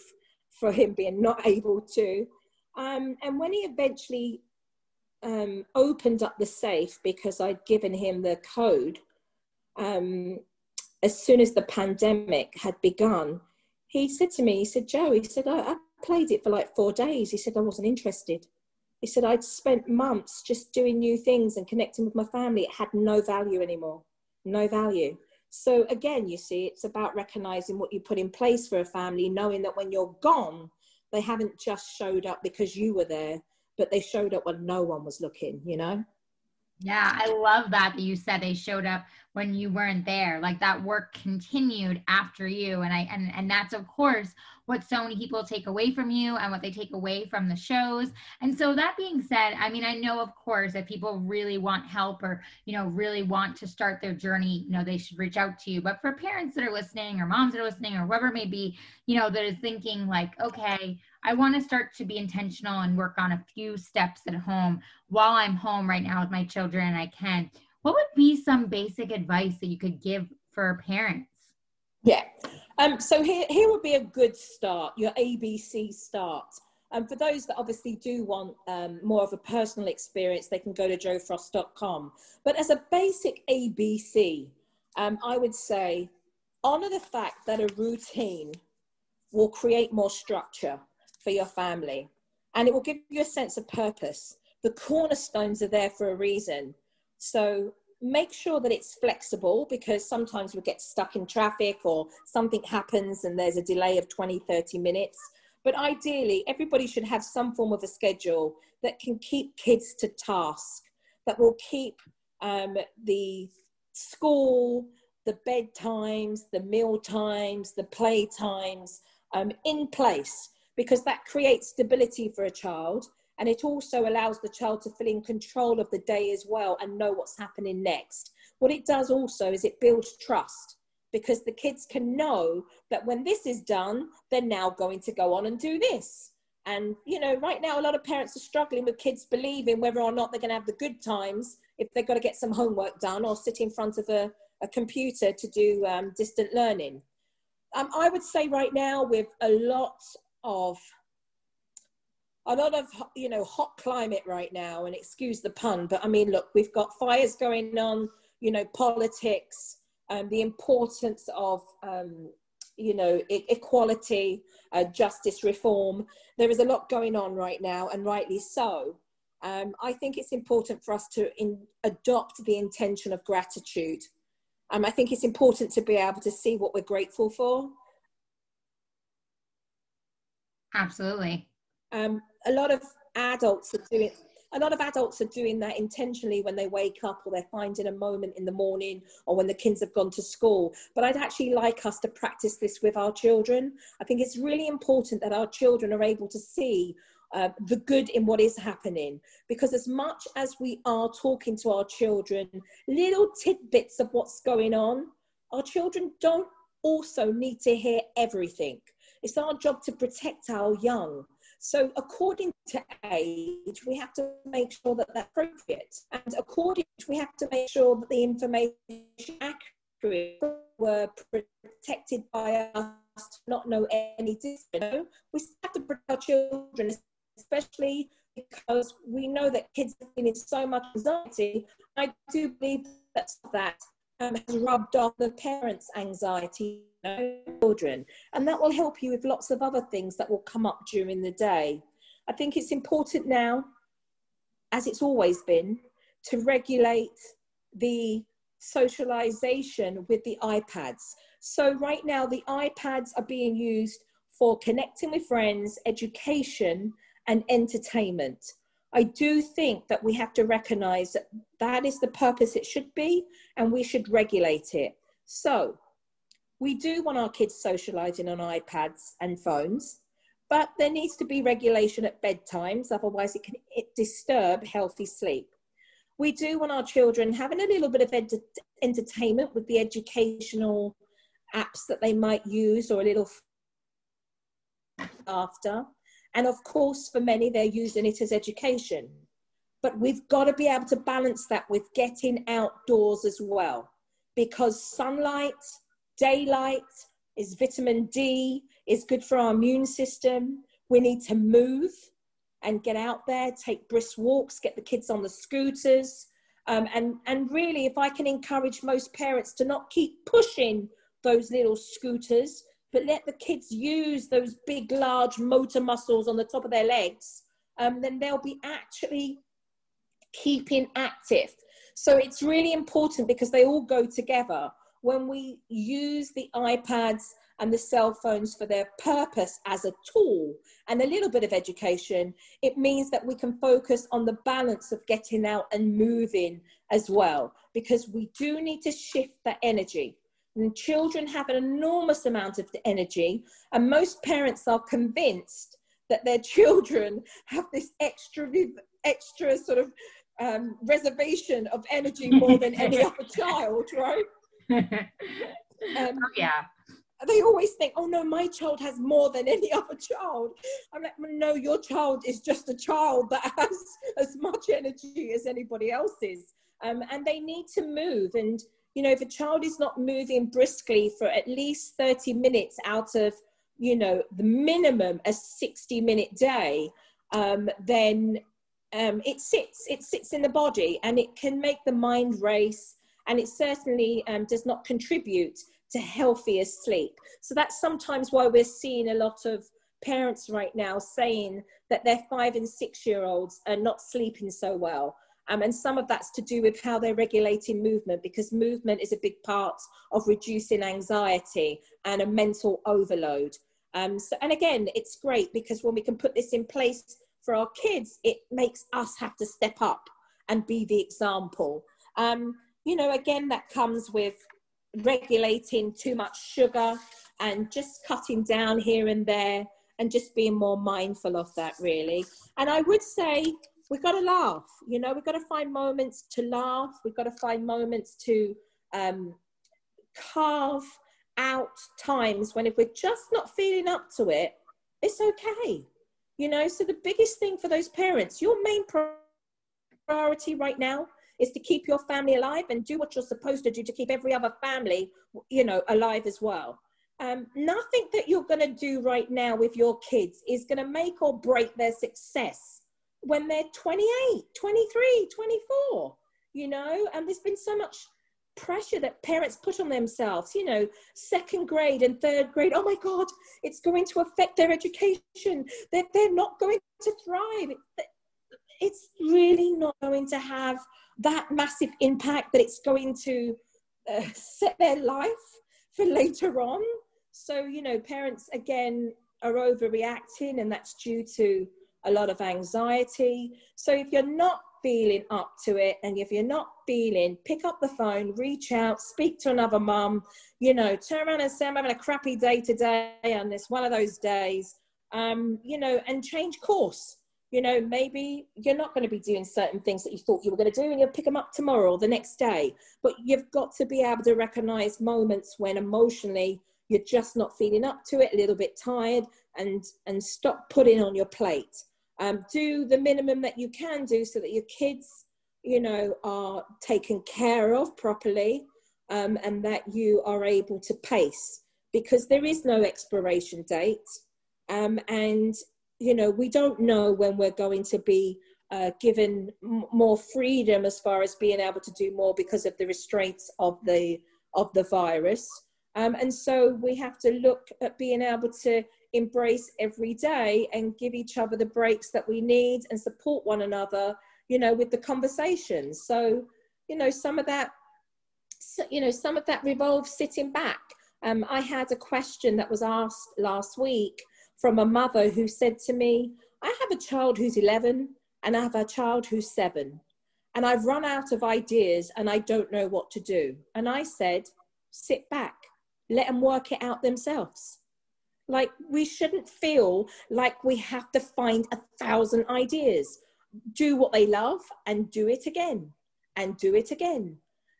for him being not able to um, and when he eventually um, opened up the safe because I'd given him the code, um, as soon as the pandemic had begun, he said to me, he said, Jo, he said, I, I played it for like four days. He said, I wasn't interested. He said, I'd spent months just doing new things and connecting with my family. It had no value anymore, no value. So again, you see, it's about recognizing what you put in place for a family, knowing that when you're gone, they haven't just showed up because you were there, but they showed up when no one was looking, you know? Yeah, I love that that you said they showed up when you weren't there. Like that work continued after you. And I and and that's of course what so many people take away from you and what they take away from the shows. And so that being said, I mean, I know of course if people really want help or, you know, really want to start their journey, you know, they should reach out to you. But for parents that are listening or moms that are listening or whoever may be, you know, that is thinking like, okay, I want to start to be intentional and work on a few steps at home while I'm home right now with my children and I can. What would be some basic advice that you could give for parents? Yeah. Um, so here, here would be a good start, your ABC start. And um, for those that obviously do want um, more of a personal experience, they can go to jofrost.com. But as a basic ABC, um, I would say honor the fact that a routine will create more structure for your family and it will give you a sense of purpose. The cornerstones are there for a reason. So make sure that it's flexible because sometimes we get stuck in traffic or something happens and there's a delay of 20, 30 minutes. But ideally, everybody should have some form of a schedule that can keep kids to task, that will keep um, the school, the bedtimes, the meal times, the play times um, in place because that creates stability for a child and it also allows the child to feel in control of the day as well and know what's happening next. What it does also is it builds trust because the kids can know that when this is done, they're now going to go on and do this. And, you know, right now, a lot of parents are struggling with kids believing whether or not they're going to have the good times if they've got to get some homework done or sit in front of a, a computer to do um, distant learning. Um, I would say right now, with a lot of a lot of you know hot climate right now and excuse the pun but i mean look we've got fires going on you know politics and um, the importance of um, you know e- equality uh, justice reform. There is a lot going on right now and rightly so. Um, i think it's important for us to in, adopt the intention of gratitude. Um, i think it's important to be able to see what we're grateful for absolutely um, a lot of adults are doing a lot of adults are doing that intentionally when they wake up or they're finding a moment in the morning or when the kids have gone to school. But I'd actually like us to practice this with our children. I think it's really important that our children are able to see uh, the good in what is happening. Because as much as we are talking to our children, little tidbits of what's going on, our children don't also need to hear everything. It's our job to protect our young. So according to age, we have to make sure that that's appropriate. And according to, we have to make sure that the information accurate were protected by us to not know any different. We have to protect our children, especially because we know that kids are feeling so much anxiety. I do believe that that um, has rubbed off the parents' anxiety children. And that will help you with lots of other things that will come up during the day. I think it's important now, as it's always been, to regulate the socialization with the iPads. So, right now, the iPads are being used for connecting with friends, education, and entertainment. I do think that we have to recognize that that is the purpose it should be, and we should regulate it. So, we do want our kids socializing on iPads and phones, but there needs to be regulation at bedtimes, otherwise, it can disturb healthy sleep. We do want our children having a little bit of ed- entertainment with the educational apps that they might use or a little after. And of course, for many, they're using it as education. But we've got to be able to balance that with getting outdoors as well, because sunlight, daylight is vitamin D, is good for our immune system. We need to move and get out there, take brisk walks, get the kids on the scooters. Um, and, and really, if I can encourage most parents to not keep pushing those little scooters, but let the kids use those big, large motor muscles on the top of their legs, um, then they'll be actually keeping active. So it's really important because they all go together. When we use the iPads and the cell phones for their purpose as a tool and a little bit of education, it means that we can focus on the balance of getting out and moving as well, because we do need to shift that energy. And children have an enormous amount of energy, and most parents are convinced that their children have this extra, extra sort of um, reservation of energy more than any other child, right? Um, oh, yeah. They always think, oh no, my child has more than any other child. I'm like, no, your child is just a child that has as much energy as anybody else's. Um, and they need to move. And, you know, if a child is not moving briskly for at least 30 minutes out of, you know, the minimum a 60 minute day, um, then um, it sits it sits in the body and it can make the mind race and it certainly um, does not contribute to healthier sleep. So that's sometimes why we're seeing a lot of parents right now saying that their five and six year olds are not sleeping so well. Um, and some of that's to do with how they're regulating movement because movement is a big part of reducing anxiety and a mental overload. Um, so, and again it's great because when we can put this in place for our kids, it makes us have to step up and be the example. Um, you know, again, that comes with regulating too much sugar and just cutting down here and there and just being more mindful of that, really. And I would say we've got to laugh, you know, we've got to find moments to laugh, we've got to find moments to um, carve out times when if we're just not feeling up to it, it's okay you know, so the biggest thing for those parents, your main priority right now is to keep your family alive and do what you're supposed to do to keep every other family, you know, alive as well. Um, nothing that you're going to do right now with your kids is going to make or break their success when they're 28, 23, 24, you know, and there's been so much pressure that parents put on themselves, you know, second grade and third grade. Oh my God, it's going to affect their education. They're, they're not going to thrive. It's really not going to have that massive impact that it's going to uh, set their life for later on. So, you know, parents again are overreacting, and that's due to a lot of anxiety. So, if you're not feeling up to it and if you're not feeling pick up the phone reach out speak to another mum you know turn around and say i'm having a crappy day today and it's one of those days um, you know and change course you know maybe you're not going to be doing certain things that you thought you were going to do and you'll pick them up tomorrow or the next day. But you've got to be able to recognize moments when emotionally you're just not feeling up to it a little bit tired and and stop putting on your plate. Um, do the minimum that you can do so that your kids you know are taken care of properly um, and that you are able to pace. Because there is no expiration date um, and you know we don't know when we're going to be uh, given m- more freedom as far as being able to do more because of the restraints of the of the virus um, and so we have to look at being able to embrace every day and give each other the breaks that we need and support one another, you know, with the conversations. So, you know, some of that, you know, some of that revolves sitting back. Um, I had a question that was asked last week from a mother who said to me, I have a child who's 11 and I have a child who's seven, and I've run out of ideas and I don't know what to do. And I said, sit back, let them work it out themselves Like we shouldn't feel like we have to find a thousand ideas. Do what they love and do it again and do it again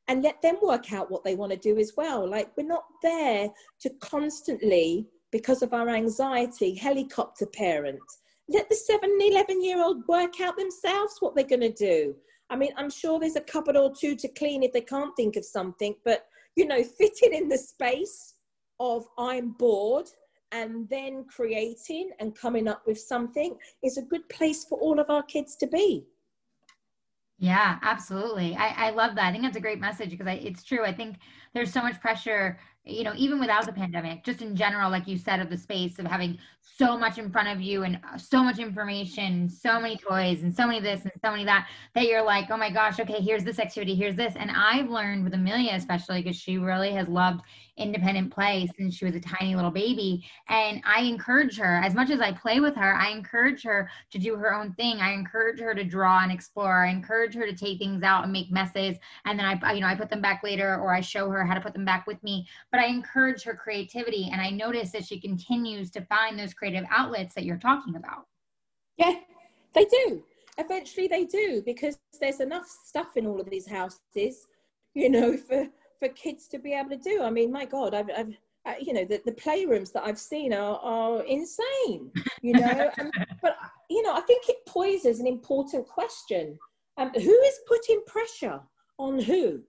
and let them work out what they want to do as well. Like we're not there to constantly, because of our anxiety, helicopter parent. Let the seven, and 11 year old work out themselves what they're going to do. I mean, I'm sure there's a cupboard or two to clean if they can't think of something, but you know, fitting in the space of I'm bored and then creating and coming up with something is a good place for all of our kids to be. Yeah, absolutely. I, I love that. I think that's a great message because I, it's true. I think there's so much pressure, you know, even without the pandemic, just in general, like you said, of the space of having so much in front of you and uh, so much information, so many toys and so many this and so many that, that you're like, oh my gosh, okay, here's this activity, here's this. And I've learned with Amelia, especially because she really has loved independent play since she was a tiny little baby. And I encourage her, as much as I play with her, I encourage her to do her own thing. I encourage her to draw and explore. I encourage her to take things out and make messes. And then I, you know, I put them back later or I show her how to put them back with me. But I encourage her creativity. And I notice that she continues to find those creative outlets that you're talking about. Yeah, they do. Eventually they do because there's enough stuff in all of these houses, you know, for for kids to be able to do. I mean, my God, I've, I've uh, you know, the, the playrooms that I've seen are, are insane, you know. um, but, you know, I think it poses an important question. Um, who is putting pressure on who?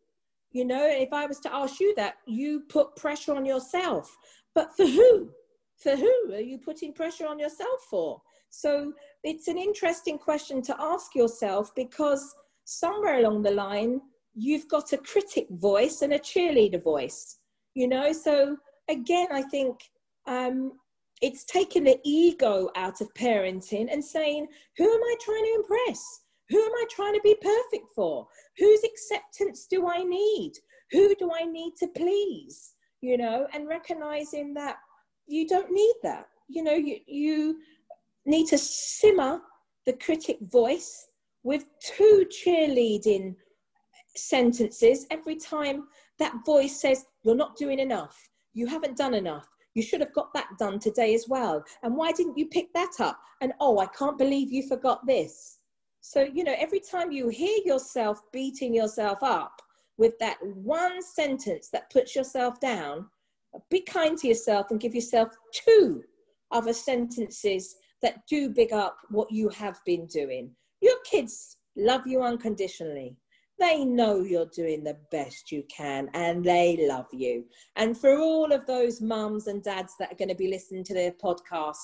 You know, if I was to ask you that, you put pressure on yourself. But for who? For who are you putting pressure on yourself for? So it's an interesting question to ask yourself because somewhere along the line, you've got a critic voice and a cheerleader voice, you know? So again, I think um, it's taking the ego out of parenting and saying, who am I trying to impress? Who am I trying to be perfect for? Whose acceptance do I need? Who do I need to please? You know, and recognizing that you don't need that. You know, you, you need to simmer the critic voice with two cheerleading sentences every time that voice says, You're not doing enough. You haven't done enough. You should have got that done today as well. And why didn't you pick that up? And oh, I can't believe you forgot this. So, you know, every time you hear yourself beating yourself up with that one sentence that puts yourself down, be kind to yourself and give yourself two other sentences that do big up what you have been doing. Your kids love you unconditionally they know you're doing the best you can and they love you. And for all of those mums and dads that are going to be listening to their podcast,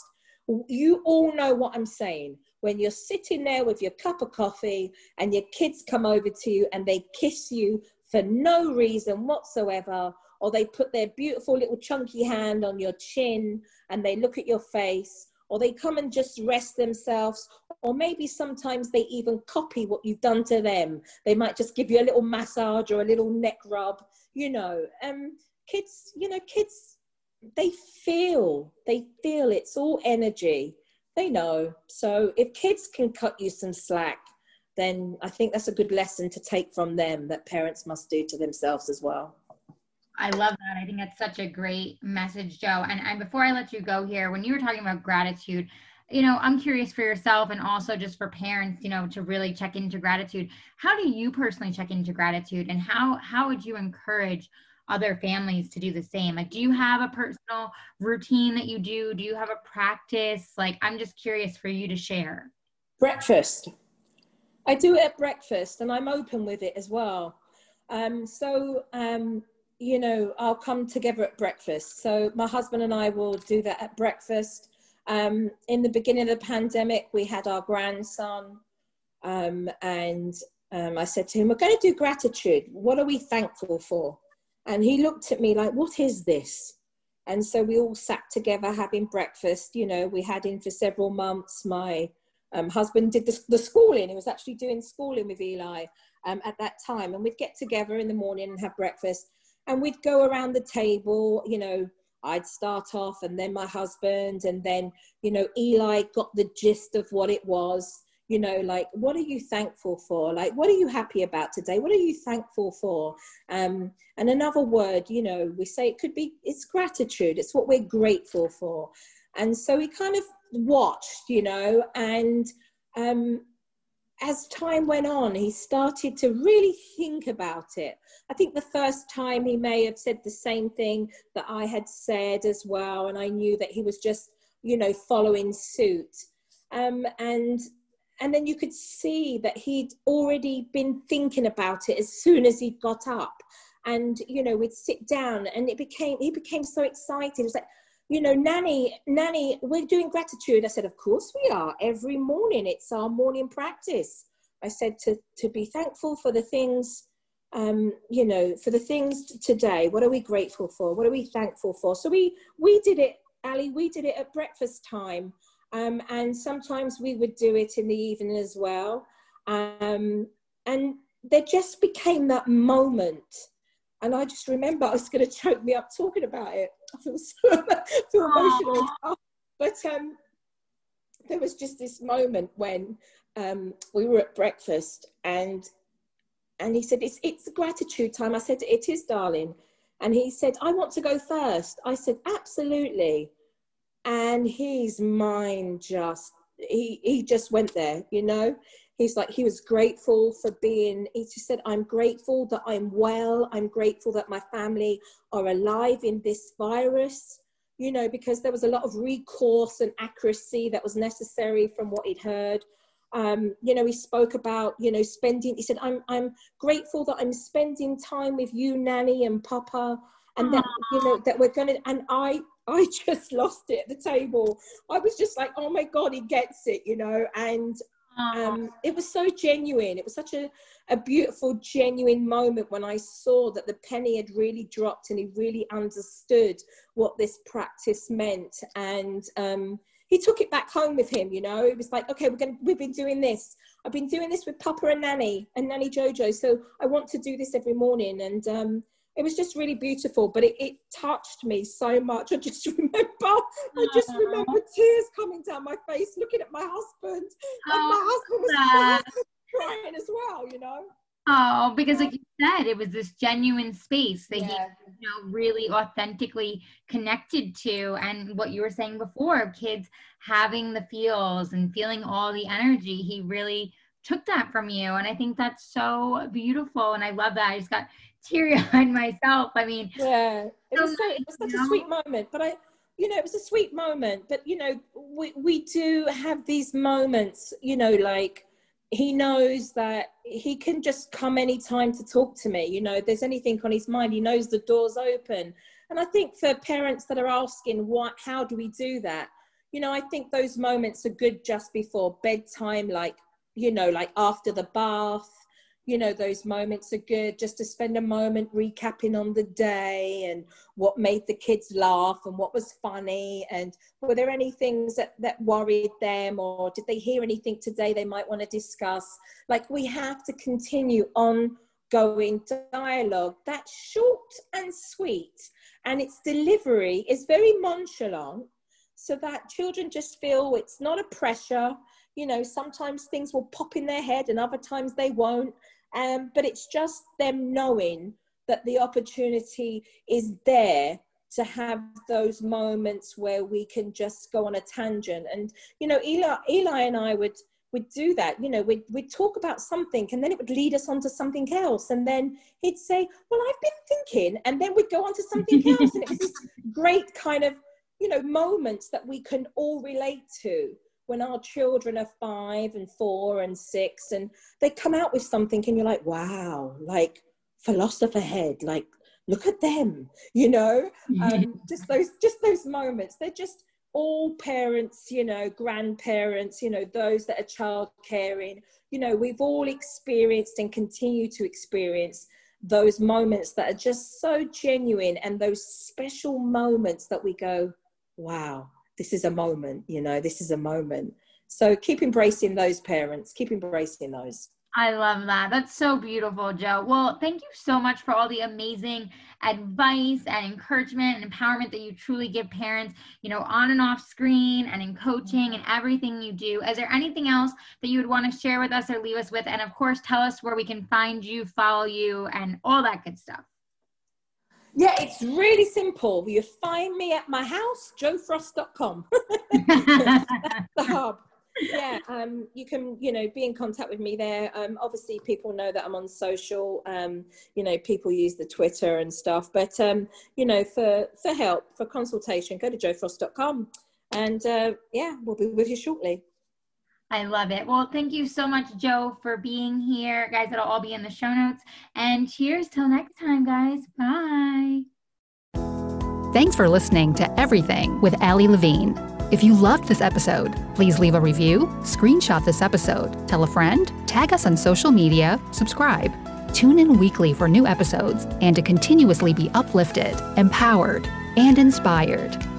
you all know what I'm saying. When you're sitting there with your cup of coffee and your kids come over to you and they kiss you for no reason whatsoever, or they put their beautiful little chunky hand on your chin and they look at your face, or they come and just rest themselves, or maybe sometimes they even copy what you've done to them. They might just give you a little massage or a little neck rub, you know. Um, kids, you know, kids, they feel, they feel it's all energy. They know. So if kids can cut you some slack, then I think that's a good lesson to take from them that parents must do to themselves as well. I love that. I think that's such a great message, Jo. And, and before I let you go here, when you were talking about gratitude, you know, I'm curious for yourself and also just for parents, you know, to really check into gratitude. How do you personally check into gratitude and how how would you encourage other families to do the same? Like do you have a personal routine that you do? Do you have a practice? Like I'm just curious for you to share. Breakfast. I do it at breakfast and I'm open with it as well. Um, so um, you know, I'll come together at breakfast. So my husband and I will do that at breakfast. Um, in the beginning of the pandemic, we had our grandson, um, and um, I said to him, "We're going to do gratitude. What are we thankful for?" And he looked at me like, "What is this?" And so we all sat together having breakfast. You know, we had him for several months. My um, husband did the, the, schooling. He was actually doing schooling with Eli um, at that time, and we'd get together in the morning and have breakfast and we'd go around the table, you know, I'd start off and then my husband, and then, you know, Eli got the gist of what it was. You know like what are you thankful for? Like what are you happy about today? What are you thankful for? Um, and another word you know we say it could be it's gratitude. It's what we're grateful for. And so we kind of watched you know and um, as time went on he started to really think about it. I think the first time he may have said the same thing that i had said as well and i knew that he was just you know following suit. Um, and and then you could see that he'd already been thinking about it as soon as he got up. And you know we'd sit down and it became he became so excited. It was like you know nanny nanny we're doing gratitude. I said of course we are. Every morning it's our morning practice. I said to to be thankful for the things um, you know for the things today. What are we grateful for? What are we thankful for? So we we did it ali we did it at breakfast time um, and sometimes we would do it in the evening as well. Um, and there just became that moment. And I just remember I was going to choke me up talking about it. I feel so feel emotional. But um, there was just this moment when um, we were at breakfast and and he said, it's, it's gratitude time. I said, it is, darling. And he said, I want to go first. I said, absolutely and his mind just he he just went there you know? He's like he was grateful for being he just said i'm grateful that i'm well. I'm grateful that my family are alive in this virus you know because there was a lot of recourse and accuracy that was necessary from what he'd heard. Um, you know he spoke about you know spending he said i'm i'm grateful that i'm spending time with you nanny and papa and that you know that we're gonna and i I just lost it at the table. I was just like, oh my God, he gets it, you know, and um, it was so genuine. It was such a, a beautiful, genuine moment when I saw that the penny had really dropped and he really understood what this practice meant. And um, he took it back home with him, you know. It was like, okay, we're going we've been doing this. I've been doing this with Papa and Nanny and Nanny Jojo. So I want to do this every morning. And um, it was just really beautiful but it, it touched me so much i just remember i just remember tears coming down my face looking at my husband and oh, my husband was crying as well you know Oh, because like you said, it was this genuine space that yeah. he, you know, really authentically connected to, and what you were saying before, kids having the feels and feeling all the energy. He really took that from you, and I think that's so beautiful, and I love that. I just got teary eyed myself. I mean, yeah, it was, so, it was such a sweet moment. But I, you know, it was a sweet moment. But you know, we we do have these moments. You know, like he knows that he can just come anytime to talk to me. You know, if there's anything on his mind, he knows the door's open. And I think for parents that are asking, what, how do we do that? You know, I think those moments are good just before bedtime, like, you know, like after the bath, you know those moments are good just to spend a moment recapping on the day and what made the kids laugh and what was funny. And were there any things that, that worried them or did they hear anything today they might want to discuss? Like we have to continue on going dialogue that's short and sweet and its delivery is very nonchalant so that children just feel it's not a pressure you know sometimes things will pop in their head and other times they won't. Um, but it's just them knowing that the opportunity is there to have those moments where we can just go on a tangent. And you know eli eli and i would would do that. You know we'd, we'd talk about something and then it would lead us on to something else. And then he'd say well i've been thinking and then we'd go on to something else. And it was this great kind of you know moments that we can all relate to when our children are five and four and six and they come out with something and you're like wow like philosopher head like look at them you know? Um, just those just those moments. They're just all parents you know grandparents you know those that are child caring you know we've all experienced and continue to experience those moments that are just so genuine and those special moments that we go wow this is a moment, you know, this is a moment. So keep embracing those parents, keep embracing those. I love that. That's so beautiful, Jo. Well, thank you so much for all the amazing advice and encouragement and empowerment that you truly give parents, you know, on and off screen and in coaching and everything you do. Is there anything else that you would want to share with us or leave us with? And of course, tell us where we can find you, follow you, and all that good stuff. Yeah, it's really simple. You find me at my house, jofrost.com. the hub. Yeah um, you can you know be in contact with me there. Um, obviously people know that i'm on social. Um, you know people use the twitter and stuff. But um, you know for for help for consultation go to jofrost.com and uh, yeah we'll be with you shortly I love it. Well, thank you so much, Jo, for being here. Guys, it'll all be in the show notes. And cheers till next time, guys. Bye. Thanks for listening to Everything with Ali Levine. If you loved this episode, please leave a review, screenshot this episode, tell a friend, tag us on social media, subscribe. Tune in weekly for new episodes and to continuously be uplifted, empowered, and inspired.